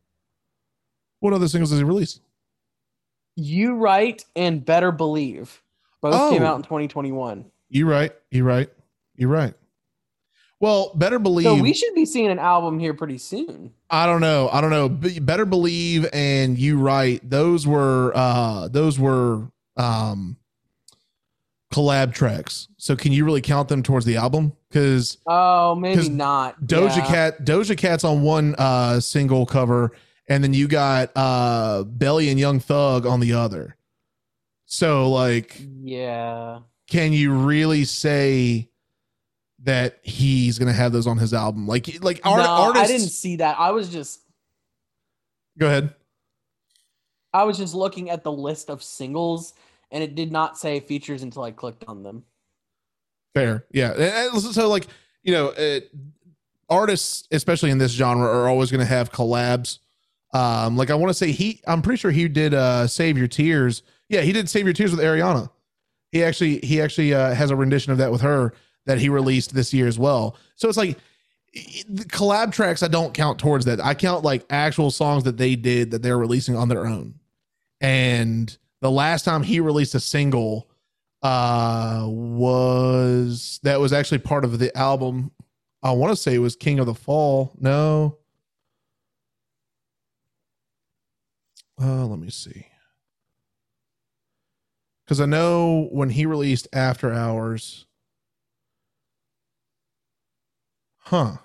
Speaker 1: what other singles has he released?
Speaker 2: You right and Better Believe both came
Speaker 1: Oh.
Speaker 2: out in 2021.
Speaker 1: You right. You right. You right. Well, better believe.
Speaker 2: So we should be seeing an album here pretty soon.
Speaker 1: I don't know. I don't know. Be- Better believe and you right. Those were uh those were um collab tracks. So can you really count them towards the album? Because
Speaker 2: Oh, maybe not.
Speaker 1: Doja
Speaker 2: Yeah.
Speaker 1: Cat Doja Cat's on one uh single cover, and then you got uh Belly and Young Thug on the other. So like,
Speaker 2: Yeah.
Speaker 1: can you really say that he's gonna have those on his album? Like like art,
Speaker 2: no,
Speaker 1: artists.
Speaker 2: I didn't see that. I was just
Speaker 1: Go ahead.
Speaker 2: I was just looking at the list of singles and it did not say features until I clicked on them.
Speaker 1: Fair, yeah. And- So, like, you know, it, artists, especially in this genre, are always going to have collabs. Um, like I want to say he, I'm pretty sure he did uh "Save Your Tears." Yeah, he did "Save Your Tears" with Ariana. He actually, he actually uh, has a rendition of that with her that he released this year as well. So it's like the collab tracks. I don't count towards that. I count like actual songs that they did that they're releasing on their own. And the last time he released a single uh was that was actually part of the album i want to say it was king of the fall no uh let me see because i know when he released after hours huh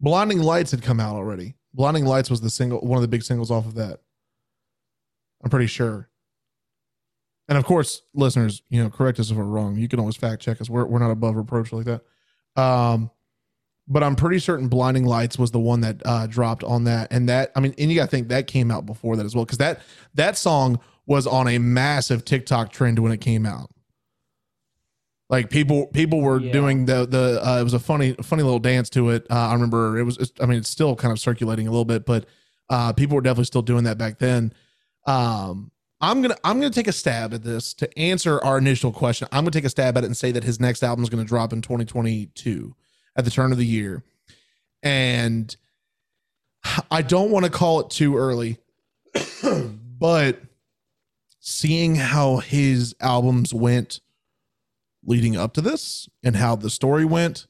Speaker 1: blinding lights had come out already blinding lights was the single one of the big singles off of that I'm pretty sure. And of course, listeners, you know, correct us if we're wrong. You can always fact check us. We're, we're not above reproach like that. Um, but I'm pretty certain Blinding Lights was the one that uh, dropped on that. And that, I mean, and you got to think that came out before that as well. Cause that, that song was on a massive TikTok trend when it came out. Like people, people were
Speaker 2: Yeah.
Speaker 1: doing the, the, uh, it was a funny, funny little dance to it. Uh, I remember it was, I mean, it's still kind of circulating a little bit, but uh, people were definitely still doing that back then. Um, I'm gonna I'm gonna take a stab at this to answer our initial question. I'm gonna take a stab at it and say that his next album is gonna drop in 2022 at the turn of the year, and I don't want to call it too early, [CLEARS THROAT] but seeing how his albums went leading up to this and how the story went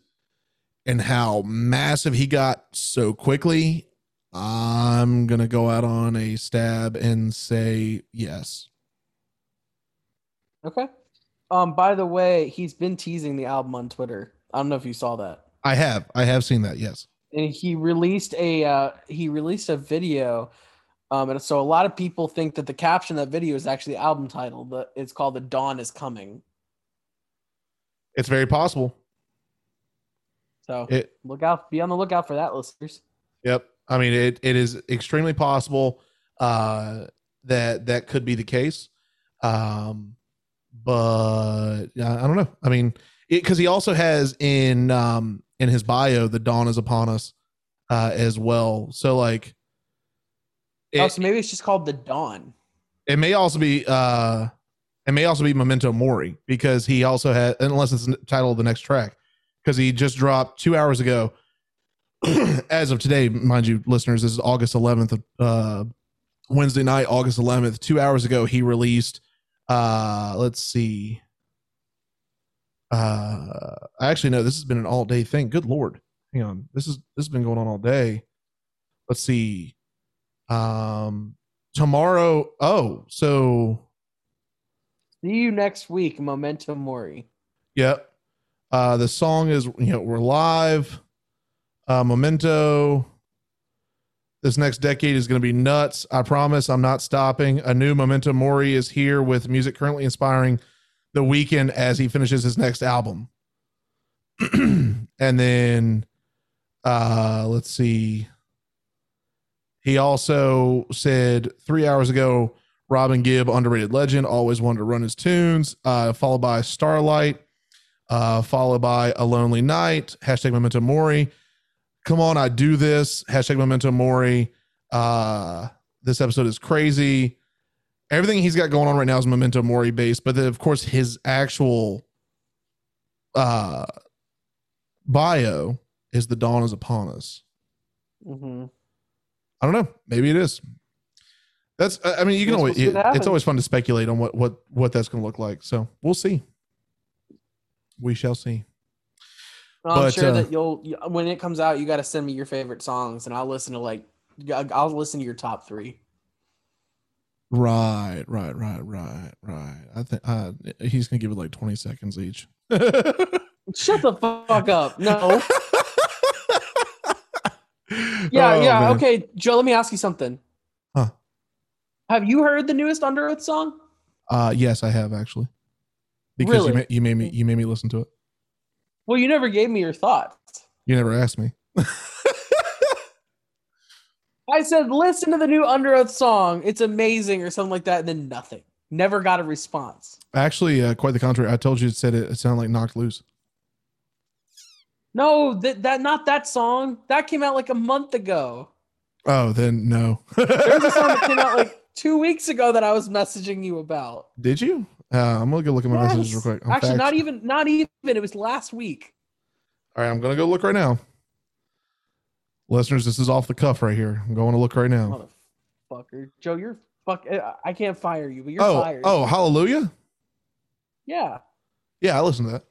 Speaker 1: and how massive he got so quickly I'm gonna go out on a stab and say yes.
Speaker 2: Okay. Um, by the way, he's been teasing the album on Twitter. I don't know if you saw that.
Speaker 1: I have, I have seen that. Yes.
Speaker 2: And he released a uh, he released a video. Um, and so a lot of people think that the caption of that video is actually the album title, but it's called "The Dawn Is Coming."
Speaker 1: It's very possible.
Speaker 2: So
Speaker 1: It.
Speaker 2: look out, be on the lookout for that, listeners.
Speaker 1: Yep. I mean, it it is extremely possible uh, that that could be the case. Um, but I don't know. I mean, because he also has in um in his bio, "The dawn is upon us," uh, as well. So like,
Speaker 2: oh, so maybe it's just called "The Dawn."
Speaker 1: It may also be uh it may also be Memento Mori because he also had unless it's the title of the next track because he just dropped 2 hours ago. [CLEARS THROAT] As of today mind you listeners this is August 11th uh Wednesday night August 11th 2 hours ago he released uh let's see. Uh actually no this has been an all day thing. Good lord. Hang on. This is this has been going on all day. Let's see. Um tomorrow oh so
Speaker 2: See you next week, Memento Mori.
Speaker 1: yep. Uh the song is you know we're live. Uh memento. This next decade is going to be nuts. I promise i'm not stopping. A new memento mori is here with music currently inspiring the Weeknd as he finishes his next album. [CLEARS THROAT] And then Uh, let's see. He also said three hours ago, Robin Gibb, underrated legend, always wanted to run his tunes. Uh, followed by Starlight, uh, followed by A Lonely Night, hashtag Memento Mori. Come on, I do this, hashtag Memento Mori. Uh, this episode is crazy. Everything he's got going on right now is Memento Mori based, but then of course his actual uh bio is the dawn is upon us.
Speaker 2: Mm-hmm.
Speaker 1: I don't know. Maybe it is. That's. I mean, you can always. it- it's always fun to speculate on what what what that's going to look like. So we'll see. We shall see.
Speaker 2: I'm
Speaker 1: But,
Speaker 2: sure
Speaker 1: uh,
Speaker 2: that you'll when it comes out, you got to send me your favorite songs, and I'll listen to like I'll listen to your top three.
Speaker 1: Right, right, right, right, right. I think uh, he's going to give it like twenty seconds each. [LAUGHS]
Speaker 2: Shut the fuck up. No. [LAUGHS] Yeah,
Speaker 1: Oh,
Speaker 2: yeah.
Speaker 1: man.
Speaker 2: Okay, Joe. Let me ask you something.
Speaker 1: Huh.
Speaker 2: Have you heard the newest Under Oath song?
Speaker 1: Uh, yes, I have actually. Because
Speaker 2: Really?
Speaker 1: you made, you made me you made me listen to it.
Speaker 2: Well, you never gave me your thoughts.
Speaker 1: You never asked me. [LAUGHS]
Speaker 2: I said, listen to the new Under Oath song. It's amazing, or something like that, and then nothing. Never got a response.
Speaker 1: Actually, uh, quite the contrary. I told you it said it, it sounded like knocked loose.
Speaker 2: No, that that not that song. That came out like a month ago.
Speaker 1: Oh, then no. [LAUGHS]
Speaker 2: There's a song that came out like two weeks ago that I was messaging you about.
Speaker 1: Did you? Uh, I'm gonna go look at my messages real quick. I'm
Speaker 2: Actually,
Speaker 1: fact-
Speaker 2: not even not even. It was last week.
Speaker 1: All right, I'm gonna go look right now. Listeners, this is off the cuff right here. I'm going to look right now.
Speaker 2: Motherfucker, Joe, you're fuck. I- I can't fire you, but you're
Speaker 1: Oh,
Speaker 2: fired.
Speaker 1: oh, hallelujah.
Speaker 2: yeah.
Speaker 1: Yeah, I listened to that.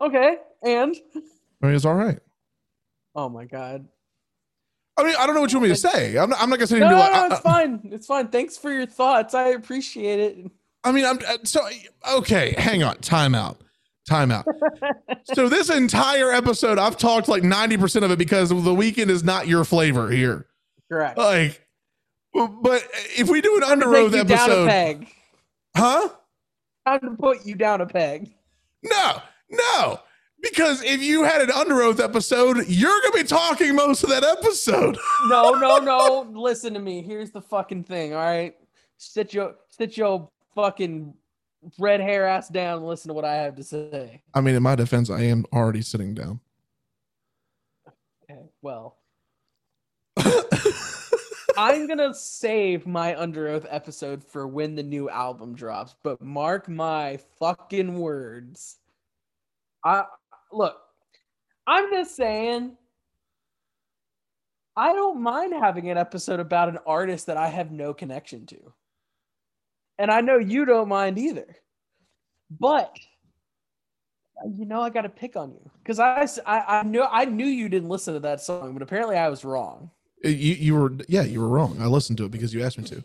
Speaker 2: Okay, and
Speaker 1: I mean, it's all right.
Speaker 2: oh my god.
Speaker 1: I mean, I don't know what you want me to say. I'm not, I'm not gonna sit here
Speaker 2: No, no,
Speaker 1: like,
Speaker 2: no,
Speaker 1: I,
Speaker 2: it's fine. It's fine. Thanks for your thoughts. I appreciate it.
Speaker 1: I mean, I'm uh, so okay. Hang on, time out, time out. [LAUGHS] so this entire episode, I've talked like 90 percent of it because the Weeknd is not your flavor here.
Speaker 2: Correct.
Speaker 1: Like, but if we do an under oath episode,
Speaker 2: peg.
Speaker 1: huh?
Speaker 2: Time to put you down a peg.
Speaker 1: No, no. Because if you had an under oath episode, you're gonna be talking most of that episode. [LAUGHS]
Speaker 2: No, no, no. Listen to me. Here's the fucking thing. All right, sit your sit your fucking red hair ass down and listen to what I have to say.
Speaker 1: I mean, in my defense, I am already sitting down.
Speaker 2: Okay. Well, [LAUGHS] I'm gonna save my under oath episode for when the new album drops. But mark my fucking words. I look. I'm just saying. I don't mind having an episode about an artist that I have no connection to. And I know you don't mind either. But you know I got to pick on you because I I knew I knew you didn't listen to that song, but apparently I was wrong.
Speaker 1: Uh, you you were yeah you were wrong. I listened to it because you asked me to.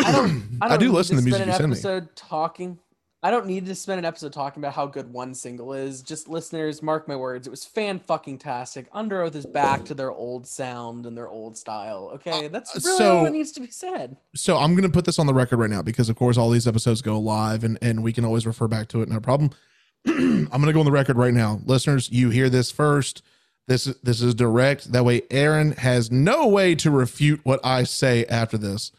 Speaker 2: I don't. I, [CLEARS THROAT]
Speaker 1: I
Speaker 2: don't
Speaker 1: do listen to the music
Speaker 2: spend
Speaker 1: you
Speaker 2: an
Speaker 1: send me.
Speaker 2: episode talking. I don't need to spend an episode talking about how good one single is. Just listeners, mark my words. It was fan fucking tastic. Under Oath is back to their old sound and their old style. Okay, that's
Speaker 1: Uh,
Speaker 2: really
Speaker 1: so-
Speaker 2: all that needs to be said.
Speaker 1: So I'm gonna put this on the record right now because of course all these episodes go live and and we can always refer back to it. No problem. [CLEARS THROAT] I'm gonna go on the record right now, listeners. You hear this first. This is this is direct. That way, Aaron has no way to refute what I say after this.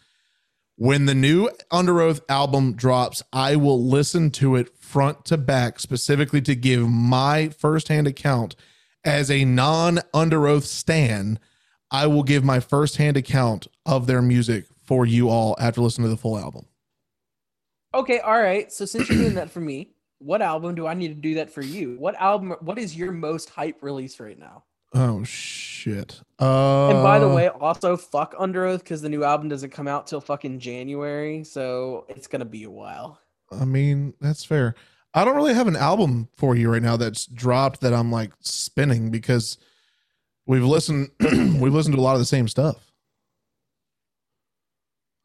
Speaker 1: When the new Under Oath album drops, I will listen to it front to back, specifically to give my firsthand account as a non Under Oath stan. I will give my firsthand account of their music for you all after listening to the full album.
Speaker 2: Okay, all right. So since you're doing that for me, what album do I need to do that for you? What album? What is your most hype release right now?
Speaker 1: Oh shit. Uh,
Speaker 2: And by the way, also fuck Under Oath because the new album doesn't come out till fucking January, so it's gonna be a while.
Speaker 1: I mean that's fair. I don't really have an album for you right now that's dropped that I'm like spinning because we've listened [CLEARS THROAT] we've listened to a lot of the same stuff.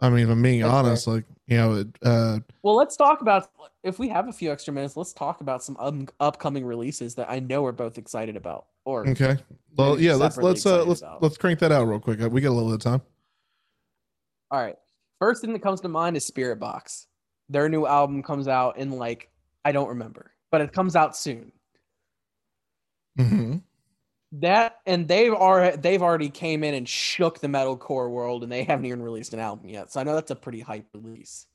Speaker 1: I mean, if I'm being
Speaker 2: That's
Speaker 1: honest, like you know, it, uh,
Speaker 2: Well, let's talk about if we have a few extra minutes. Let's talk about some um, upcoming releases that I know we're both excited about. Or
Speaker 1: okay. Well, yeah, let's let's uh let's
Speaker 2: about.
Speaker 1: let's crank that out real quick. Uh, We got a little bit of time.
Speaker 2: all right, first thing that comes to mind is Spirit Box. Their new album comes out in like I don't remember, but it comes out soon.
Speaker 1: hmm
Speaker 2: That and they've already they've already came in and shook the metalcore world, and they haven't even released an album yet. So I know that's a pretty hype release.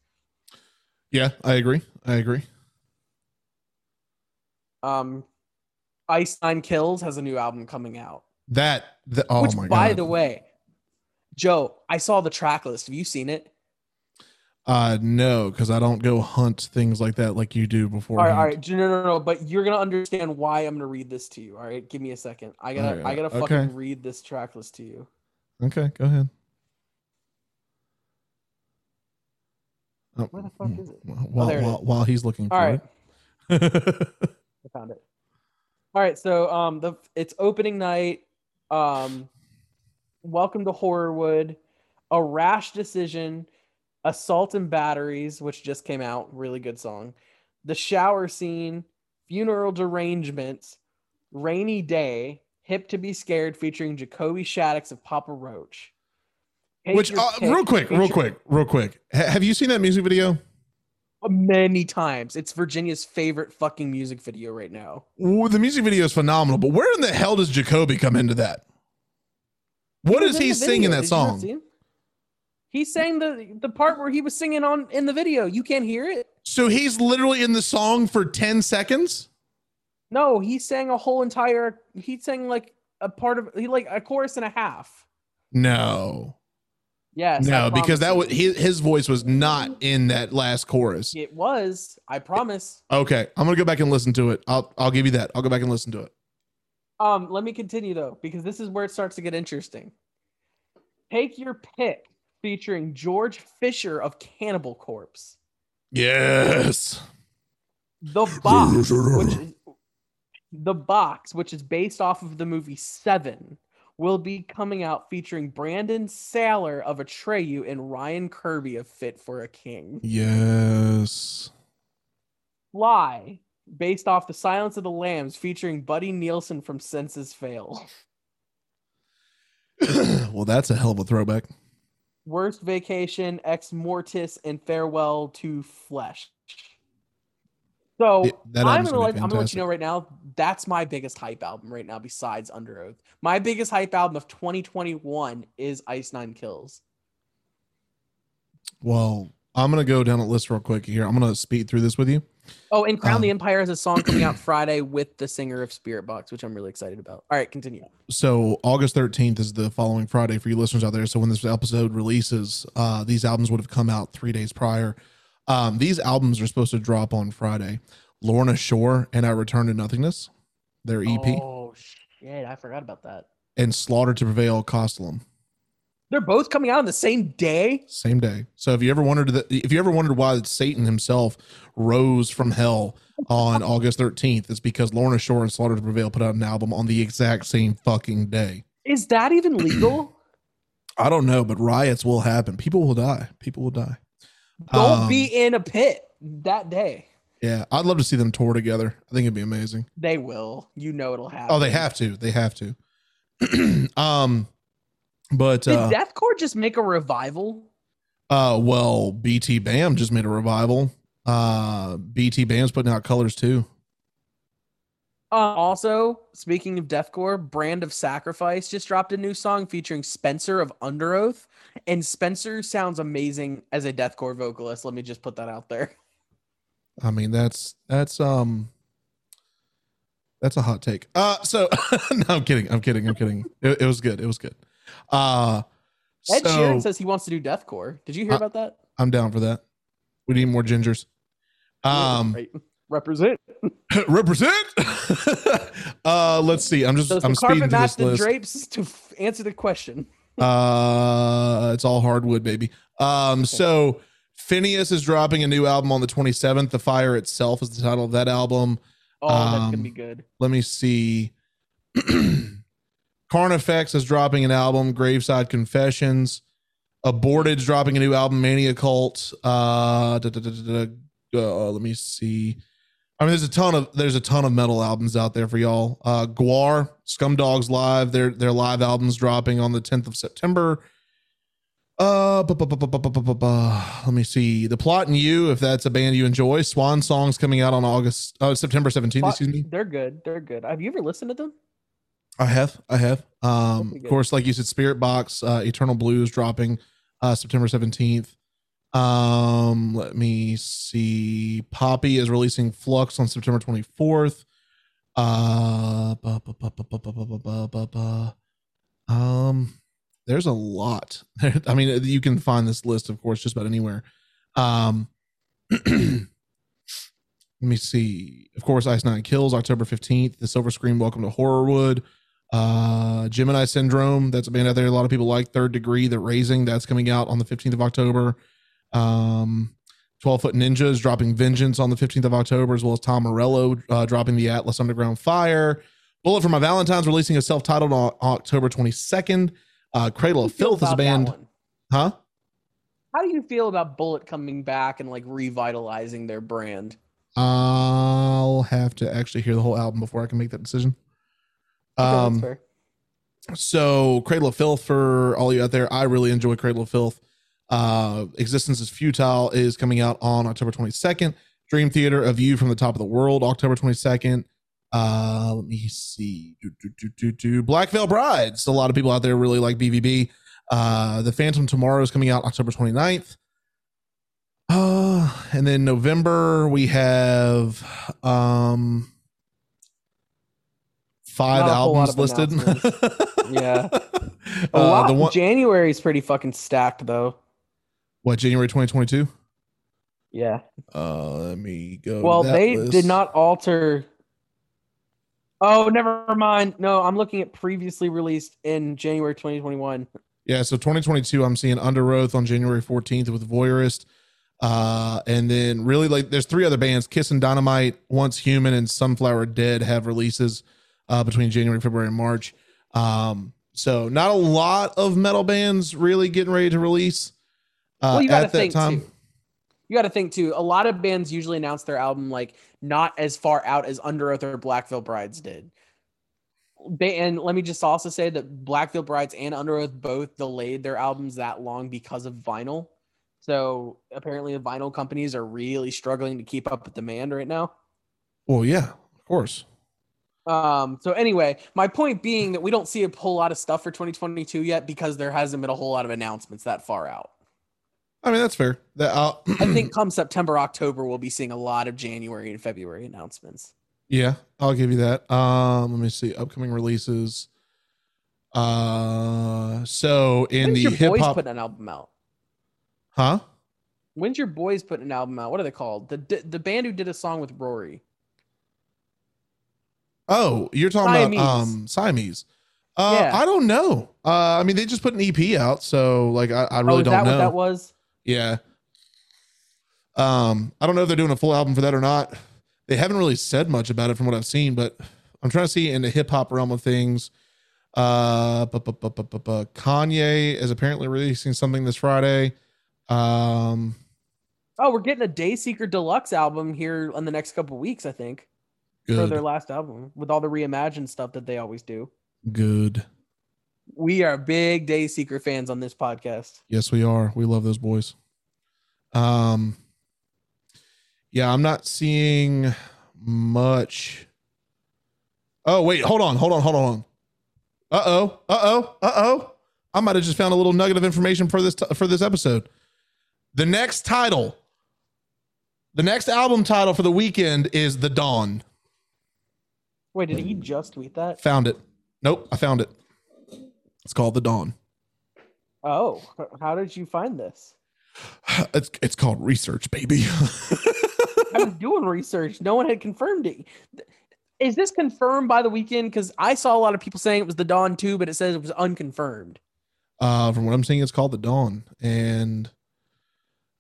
Speaker 1: Yeah, I agree. I agree.
Speaker 2: Um, Ice Nine Kills has a new album coming out.
Speaker 1: That, the, oh
Speaker 2: Which,
Speaker 1: my
Speaker 2: by the way, Joe, I saw the track list. Have you seen it?
Speaker 1: uh, no, because I don't go hunt things like that like you do before.
Speaker 2: All right, all right, no, no, no. But you're gonna understand why I'm gonna read this to you. All right, give me a second. I gotta,
Speaker 1: Alright,
Speaker 2: I gotta
Speaker 1: okay.
Speaker 2: fucking read this track list to you.
Speaker 1: Okay, go ahead. Oh,
Speaker 2: Where the fuck is it?
Speaker 1: While,
Speaker 2: there it
Speaker 1: while, while he's looking for it.
Speaker 2: All right,
Speaker 1: it. [LAUGHS]
Speaker 2: I found it. All right, so um, the it's opening night. Um, welcome to Horrorwood, a rash decision, assault and batteries, which just came out, really good song. The shower scene, funeral derangements, rainy day, hip to be scared, featuring Jacoby Shaddix of Papa Roach. Take
Speaker 1: Which, uh, real quick, real quick, real quick. Ha- have you seen that music video?
Speaker 2: Many times. It's Virginia's favorite fucking music video right now.
Speaker 1: Ooh, the music video is phenomenal, but where in the hell does Jacoby come into that? What
Speaker 2: He
Speaker 1: is he singing that
Speaker 2: Did
Speaker 1: song?
Speaker 2: He sang the the part where he was singing on in the video. You can't hear it.
Speaker 1: So he's literally in the song for 10 seconds?
Speaker 2: No, he sang a whole entire. He sang like a part of he like a chorus and a half.
Speaker 1: No.
Speaker 2: Yes.
Speaker 1: No, because that was his, his voice was not in that last chorus.
Speaker 2: It was. I promise.
Speaker 1: Okay, I'm gonna go back and listen to it. I'll I'll give you that. I'll go back and listen to it.
Speaker 2: Um, let me continue though, because this is where it starts to get interesting. Take your pick, featuring George Fisher of Cannibal Corpse.
Speaker 1: Yes.
Speaker 2: The [LAUGHS] box, which is, the box, which is based off of the movie Seven, will be coming out featuring Brandon Saller of Atreyu and Ryan Kirby of Fit for a King.
Speaker 1: Yes.
Speaker 2: Fly, based off the Silence of the Lambs, featuring Buddy Nielsen from Senses Fail. [CLEARS THROAT]
Speaker 1: well, that's a hell of a throwback.
Speaker 2: Worst Vacation, Ex Mortis, and Farewell to Flesh. So
Speaker 1: that
Speaker 2: I'm gonna, let, I'm gonna let you know right now. That's my biggest hype album right now, besides Under Oath. My biggest hype album of 2021 is Ice Nine Kills.
Speaker 1: Well, I'm gonna go down a list real quick here. I'm gonna speed through this with you.
Speaker 2: Oh, and Crown the
Speaker 1: Um,
Speaker 2: Empire has a song coming out [CLEARS THROAT] Friday with the singer of Spirit Box, which I'm really excited about. All right, continue.
Speaker 1: So August 13th is the following Friday for you listeners out there. So when this episode releases, uh, these albums would have come out three days prior. Um, these albums are supposed to drop on Friday. Lorna Shore and I Return to Nothingness, their EP,
Speaker 2: Oh shit, I forgot about that.
Speaker 1: and Slaughter to Prevail Kostolom.
Speaker 2: They're both coming out on the same day.
Speaker 1: Same day. So if you ever wondered that, if you ever wondered why Satan himself rose from hell on [LAUGHS] August 13th, it's because Lorna Shore and Slaughter to Prevail put out an album on the exact same fucking day.
Speaker 2: Is that even legal? [CLEARS THROAT]
Speaker 1: I don't know, but riots will happen. People will die. People will die.
Speaker 2: Don't
Speaker 1: Um,
Speaker 2: be in a pit that day.
Speaker 1: Yeah, I'd love to see them tour together. I think it'd be amazing.
Speaker 2: They will. You know it'll happen.
Speaker 1: Oh, they have to. They have to. [CLEARS THROAT] um, but
Speaker 2: Did
Speaker 1: uh,
Speaker 2: Deathcore just make a revival?
Speaker 1: uh, well, BT Bam just made a revival. Uh, BT Bam's putting out colors too.
Speaker 2: Uh, also, speaking of deathcore, Brand of Sacrifice just dropped a new song featuring Spencer of Under Oath, and Spencer sounds amazing as a deathcore vocalist. Let me just put that out there.
Speaker 1: I mean, that's that's um, that's a hot take. Uh, so [LAUGHS] no, I'm kidding. I'm kidding. I'm kidding. It, it was good. It was good. Uh,
Speaker 2: Ed
Speaker 1: so
Speaker 2: Sheeran says he wants to do deathcore. Did you hear
Speaker 1: Uh,
Speaker 2: about that?
Speaker 1: I'm down for that. We need more gingers. Um,
Speaker 2: Right. Represent. [LAUGHS]
Speaker 1: represent. [LAUGHS] uh, let's see. I'm just
Speaker 2: Does
Speaker 1: I'm speeding through this
Speaker 2: the
Speaker 1: list.
Speaker 2: drapes to f- answer the question? [LAUGHS]
Speaker 1: Uh, it's all hardwood, baby. Um, so Phinehas is dropping a new album on the 27th. The Fire Itself is the title of that album.
Speaker 2: Oh, that's
Speaker 1: Um,
Speaker 2: gonna be good.
Speaker 1: Let me see. [CLEARS THROAT] Carnifex is dropping an album. Graveside Confessions. Aborted's dropping a new album. Mania Cult. Uh, da, da, da, da, da, uh, let me see. I mean, there's a ton of there's a ton of metal albums out there for y'all. Uh, Gwar, Scumdogs Live, their their live albums dropping on the 10th of September. Uh, let me see. The Plot in You, if that's a band you enjoy. Swan Songs coming out on August, uh, September 17th. Excuse me.
Speaker 2: They're good. They're good. Have you ever listened to them?
Speaker 1: I have. I have. Um, of course, like you said, Spirit Box, uh, Eternal Blues dropping uh, September 17th. Um, let me see. Poppy is releasing Flux on September 24th. Uh, um, there's a lot. I mean, you can find this list, of course, just about anywhere. Um, let me see. Of course, Ice Nine Kills, October 15th. The Silver Screen, Welcome to Horrorwood. Uh, Gemini Syndrome, that's a band out there. A lot of people like Third Degree, The Raising, that's coming out on the 15th of October. Um, 12 Foot Ninja is dropping Vengeance on the 15th of October, as well as Tom Morello uh, dropping the Atlas Underground Fire. Bullet for My Valentine's releasing a self titled on October 22nd. Uh, Cradle of
Speaker 2: do you feel
Speaker 1: Filth is a band. Huh?
Speaker 2: How do you feel about Bullet coming back and like revitalizing their brand?
Speaker 1: I'll have to actually hear the whole album before I can make that decision. Um, so Cradle of Filth for all you out there, I really enjoy Cradle of Filth. Uh, Existence is Futile is coming out on October 22nd. Dream Theater, A View from the Top of the World, October 22nd. Uh, let me see. Do, do, do, do. Black Veil Brides. A lot of people out there really like BVB. Uh, the Phantom Tomorrow is coming out October 29th. Uh, and then November we have um five [LAUGHS]
Speaker 2: a lot
Speaker 1: albums listed.
Speaker 2: Yeah. A
Speaker 1: uh,
Speaker 2: lot.
Speaker 1: the one
Speaker 2: January is pretty fucking stacked though.
Speaker 1: What January 2022?
Speaker 2: Yeah.
Speaker 1: Uh, let me go.
Speaker 2: Well, they
Speaker 1: list.
Speaker 2: did not alter. Oh, never mind. No, I'm looking at previously released in January 2021.
Speaker 1: Yeah, so 2022, I'm seeing Under Oath on January 14th with Voyeurist. Uh, and then really like there's three other bands, Kissin' Dynamite, Once Human, and Sunflower Dead have releases uh between January, February, and March. Um, so not a lot of metal bands really getting ready to release
Speaker 2: well, you got to think
Speaker 1: time.
Speaker 2: too. You got to think too. A lot of bands usually announce their album like not as far out as Under Oath or Black Veil Brides did. And let me just also say that Black Veil Brides and Under Oath both delayed their albums that long because of vinyl. So apparently, the vinyl companies are really struggling to keep up with demand right now.
Speaker 1: Well, yeah, of course.
Speaker 2: Um, so anyway, my point being that we don't see a whole lot of stuff for 2022 yet because there hasn't been a whole lot of announcements that far out.
Speaker 1: I mean, that's fair. That
Speaker 2: I think come September, October, we'll be seeing a lot of January and February announcements.
Speaker 1: Yeah, I'll give you that. Um, let me see upcoming releases. Uh, so in
Speaker 2: When's
Speaker 1: the hip
Speaker 2: boys
Speaker 1: hop,
Speaker 2: putting an album out?
Speaker 1: huh?
Speaker 2: When's your boys putting an album out? What are they called? The the band who did a song with Rory.
Speaker 1: Oh, you're talking
Speaker 2: Siamese.
Speaker 1: about um Siamese. Uh,
Speaker 2: Yeah.
Speaker 1: I don't know. Uh, I mean, they just put an EP out, so like, I, I really
Speaker 2: oh, is
Speaker 1: don't
Speaker 2: that
Speaker 1: know.
Speaker 2: what that was?
Speaker 1: Yeah. Um, I don't know if they're doing a full album for that or not. They haven't really said much about it from what I've seen, but I'm trying to see in the hip hop realm of things. Uh, bu- bu- bu- bu- bu- bu- Kanye is apparently releasing something this Friday. Um,
Speaker 2: Oh, we're getting a Dayseeker Deluxe album here in the next couple weeks, I think, for their last album with all the reimagined stuff that they always do.
Speaker 1: good.
Speaker 2: We are big Day Dayseeker fans on this podcast.
Speaker 1: Yes, we are. We love those boys. Um, yeah, I'm not seeing much. Oh wait, hold on, hold on, hold on. Uh oh, uh oh, uh oh. I might have just found a little nugget of information for this for this episode. The next title, the next album title for the Weeknd is The Dawn.
Speaker 2: Wait, did he just tweet that?
Speaker 1: Found it. Nope, I found it. It's called The Dawn.
Speaker 2: Oh, how did you find this? [SIGHS]
Speaker 1: It's it's called research, baby. [LAUGHS]
Speaker 2: I was doing research. No one had confirmed it. Is this confirmed by the Weeknd? Because I saw a lot of people saying it was the Dawn too, but it says it was unconfirmed.
Speaker 1: Uh, from what I'm seeing, it's called the Dawn, and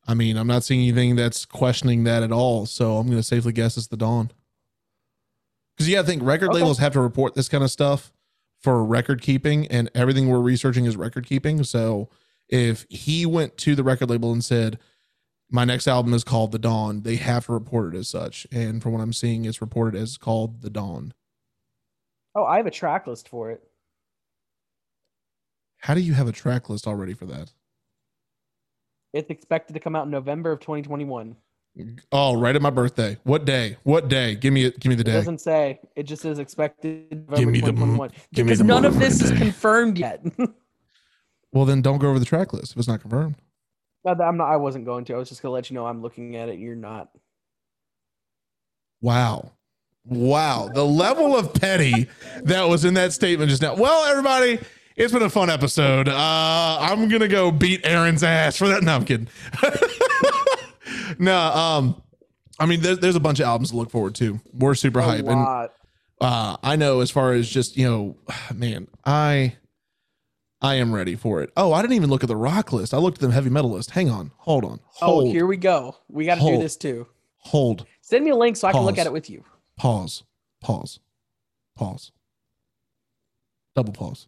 Speaker 1: I mean, I'm not seeing anything that's questioning that at all. So I'm going to safely guess it's the Dawn. Because yeah, I think record
Speaker 2: Okay.
Speaker 1: labels have to report this kind of stuff for record keeping, and everything we're researching is record keeping. So if he went to the record label and said, "My next album is called The Dawn," they have to report it as such. And from what I'm seeing, it's reported as called The Dawn.
Speaker 2: Oh, I have a track list for it.
Speaker 1: How do you have a track list already for that?
Speaker 2: It's expected to come out in November of 2021.
Speaker 1: Oh, right at my birthday. What day? What day? Give me give me the day.
Speaker 2: It
Speaker 1: day.
Speaker 2: doesn't say. It just says expected
Speaker 1: Give me the-
Speaker 2: 2021.
Speaker 1: give me
Speaker 2: Because
Speaker 1: the
Speaker 2: none of this is confirmed yet. [LAUGHS]
Speaker 1: Well, then don't go over the track list if it's not confirmed.
Speaker 2: No, I'm not. I wasn't going to. I was just gonna let you know I'm looking at it. You're not.
Speaker 1: Wow. Wow. The level of petty that was in that statement just now. Well, everybody, it's been a fun episode. Uh, I'm going to go beat Aaron's ass for that. No, I'm kidding. [LAUGHS] no, um, I mean, there's, there's a bunch of albums to look forward to. We're super
Speaker 2: A
Speaker 1: hype. And uh, I know as far as just, you know, [SIGHS] man, I. I am ready for it. Oh, I didn't even look at the rock list. I looked at the heavy metal list. Hang on. Hold on. Hold.
Speaker 2: Oh, here we go. We got to do this too.
Speaker 1: hold.
Speaker 2: Send me a link so I can look at it with you.
Speaker 1: pause, pause, pause, double pause.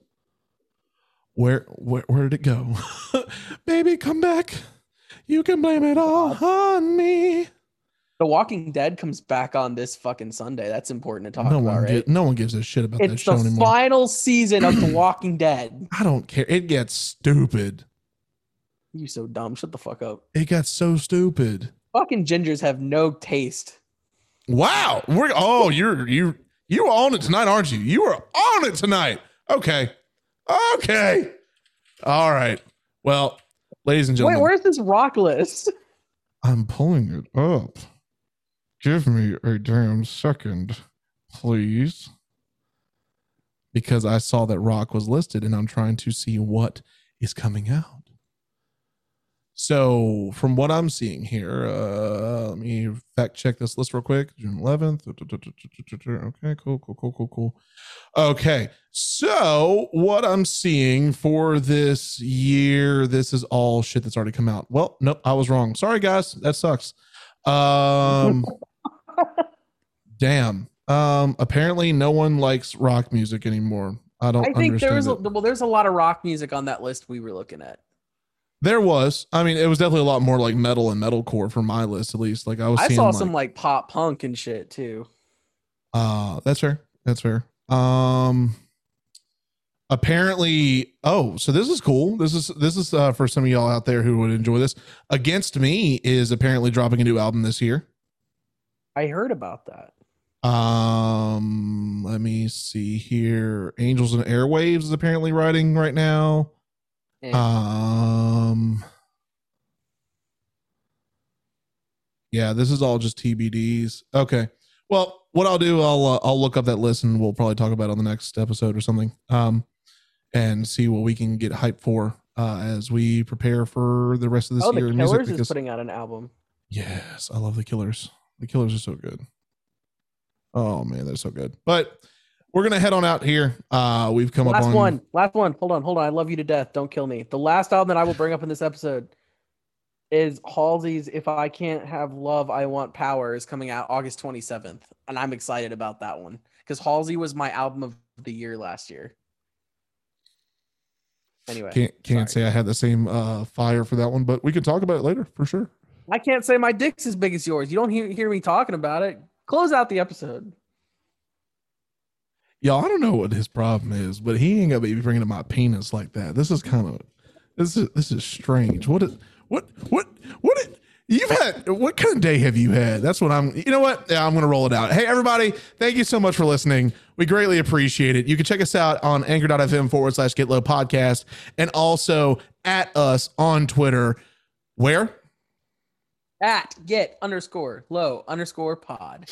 Speaker 1: Where where where did it go? [LAUGHS] Baby, come back. You can blame it all on me.
Speaker 2: The Walking Dead comes back on this fucking Sunday. That's important to talk
Speaker 1: No
Speaker 2: about,
Speaker 1: one,
Speaker 2: right?
Speaker 1: gi- no one gives a shit about that
Speaker 2: it's
Speaker 1: show
Speaker 2: the
Speaker 1: anymore.
Speaker 2: final season of The [CLEARS THROAT] Walking Dead.
Speaker 1: I don't care. It gets stupid.
Speaker 2: You so dumb. Shut the fuck up.
Speaker 1: It got so stupid.
Speaker 2: Fucking gingers have no taste.
Speaker 1: Wow. We're oh, you're you you on it tonight, aren't you? You are on it tonight. Okay. Okay. All right. Well, ladies and
Speaker 2: Wait, where's this rock list?
Speaker 1: I'm pulling it up. Give me a damn second, please. Because I saw that rock was listed and I'm trying to see what is coming out. So, from what I'm seeing here, uh, let me fact check this list real quick. June 11th. Okay, cool, cool, cool, cool, cool. Okay, so what I'm seeing for this year, this is all shit that's already come out. Well, nope, I was wrong. Sorry, guys, that sucks. Um, [LAUGHS] damn. Um, apparently, no one likes rock music anymore. I don't
Speaker 2: I think there was a, well, there's a lot of rock music on that list we were looking at.
Speaker 1: There was. I mean, it was definitely a lot more like metal and metalcore for my list, at least. Like I was
Speaker 2: I
Speaker 1: seeing
Speaker 2: saw
Speaker 1: like,
Speaker 2: some like pop punk and shit too.
Speaker 1: Uh, that's fair. That's fair. Um, apparently, oh, so this is cool. This is this is uh, for some of y'all out there who would enjoy this. Against Me is apparently dropping a new album this year.
Speaker 2: I heard about that.
Speaker 1: Um, let me see here. Angels and Airwaves is apparently writing right now.
Speaker 2: And
Speaker 1: Um, yeah, this is all just TBDs. Okay. Well, what I'll do, I'll uh, I'll look up that list and we'll probably talk about it on the next episode or something. Um, and see what we can get hype for uh, as we prepare for the rest of this
Speaker 2: oh, the
Speaker 1: year. in music
Speaker 2: Killers is
Speaker 1: because-
Speaker 2: putting out an album.
Speaker 1: Yes, I love the Killers. The Killers are so good. Oh man, they're so good. But we're gonna head on out here. Uh, we've come up
Speaker 2: Last
Speaker 1: on
Speaker 2: one. Last one. Hold on. Hold on. I love you to death. Don't kill me. The last album that I will bring up in this episode is Halsey's If I Can't Have Love, I Want Power is coming out August 27th. And I'm excited about that one because Halsey was my album of the year last year. Anyway,
Speaker 1: Can't can't
Speaker 2: sorry.
Speaker 1: say I had the same uh, fire for that one, but we can talk about it later for sure.
Speaker 2: I can't say my dick's as big as yours. You don't hear, hear me talking about it. Close out the episode.
Speaker 1: Y'all, I don't know what his problem is, but he ain't gonna be bringing up my penis like that. This is kind of this is this is strange. What is what what what you've had? What kind of day have you had? That's what I'm. You know what? Yeah, I'm gonna roll it out. Hey, everybody, thank you so much for listening. We greatly appreciate it. You can check us out on anchor.fm forward slash get low podcast and also at us on Twitter. Where?
Speaker 2: At get underscore low underscore pod.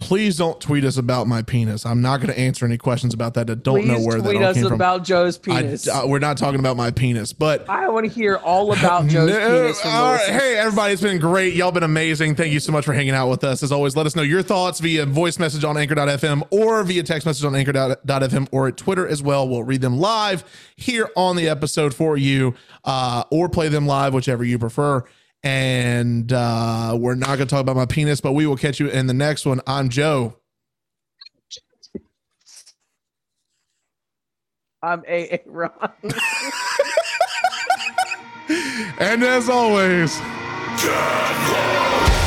Speaker 1: Please don't tweet us about my penis. I'm not going to answer any questions about that. I don't
Speaker 2: Please
Speaker 1: know where that
Speaker 2: tweet
Speaker 1: all
Speaker 2: us
Speaker 1: came from.
Speaker 2: about Joe's
Speaker 1: I-
Speaker 2: penis.
Speaker 1: uh, we're not talking about my penis, but
Speaker 2: I want to hear all about [LAUGHS] Joe's penis.
Speaker 1: All right. Hey, everybody, it's been great. Y'all been amazing. Thank you so much for hanging out with us. As always, let us know your thoughts via voice message on anchor.fm or via text message on anchor.fm or at Twitter as well. We'll read them live here on the episode for you uh, or play them live, whichever you prefer. And uh, we're not going to talk about my penis, but we will catch you in the next one. I'm Joe.
Speaker 2: I'm Aaron. [LAUGHS]
Speaker 1: And as always,
Speaker 3: Get low.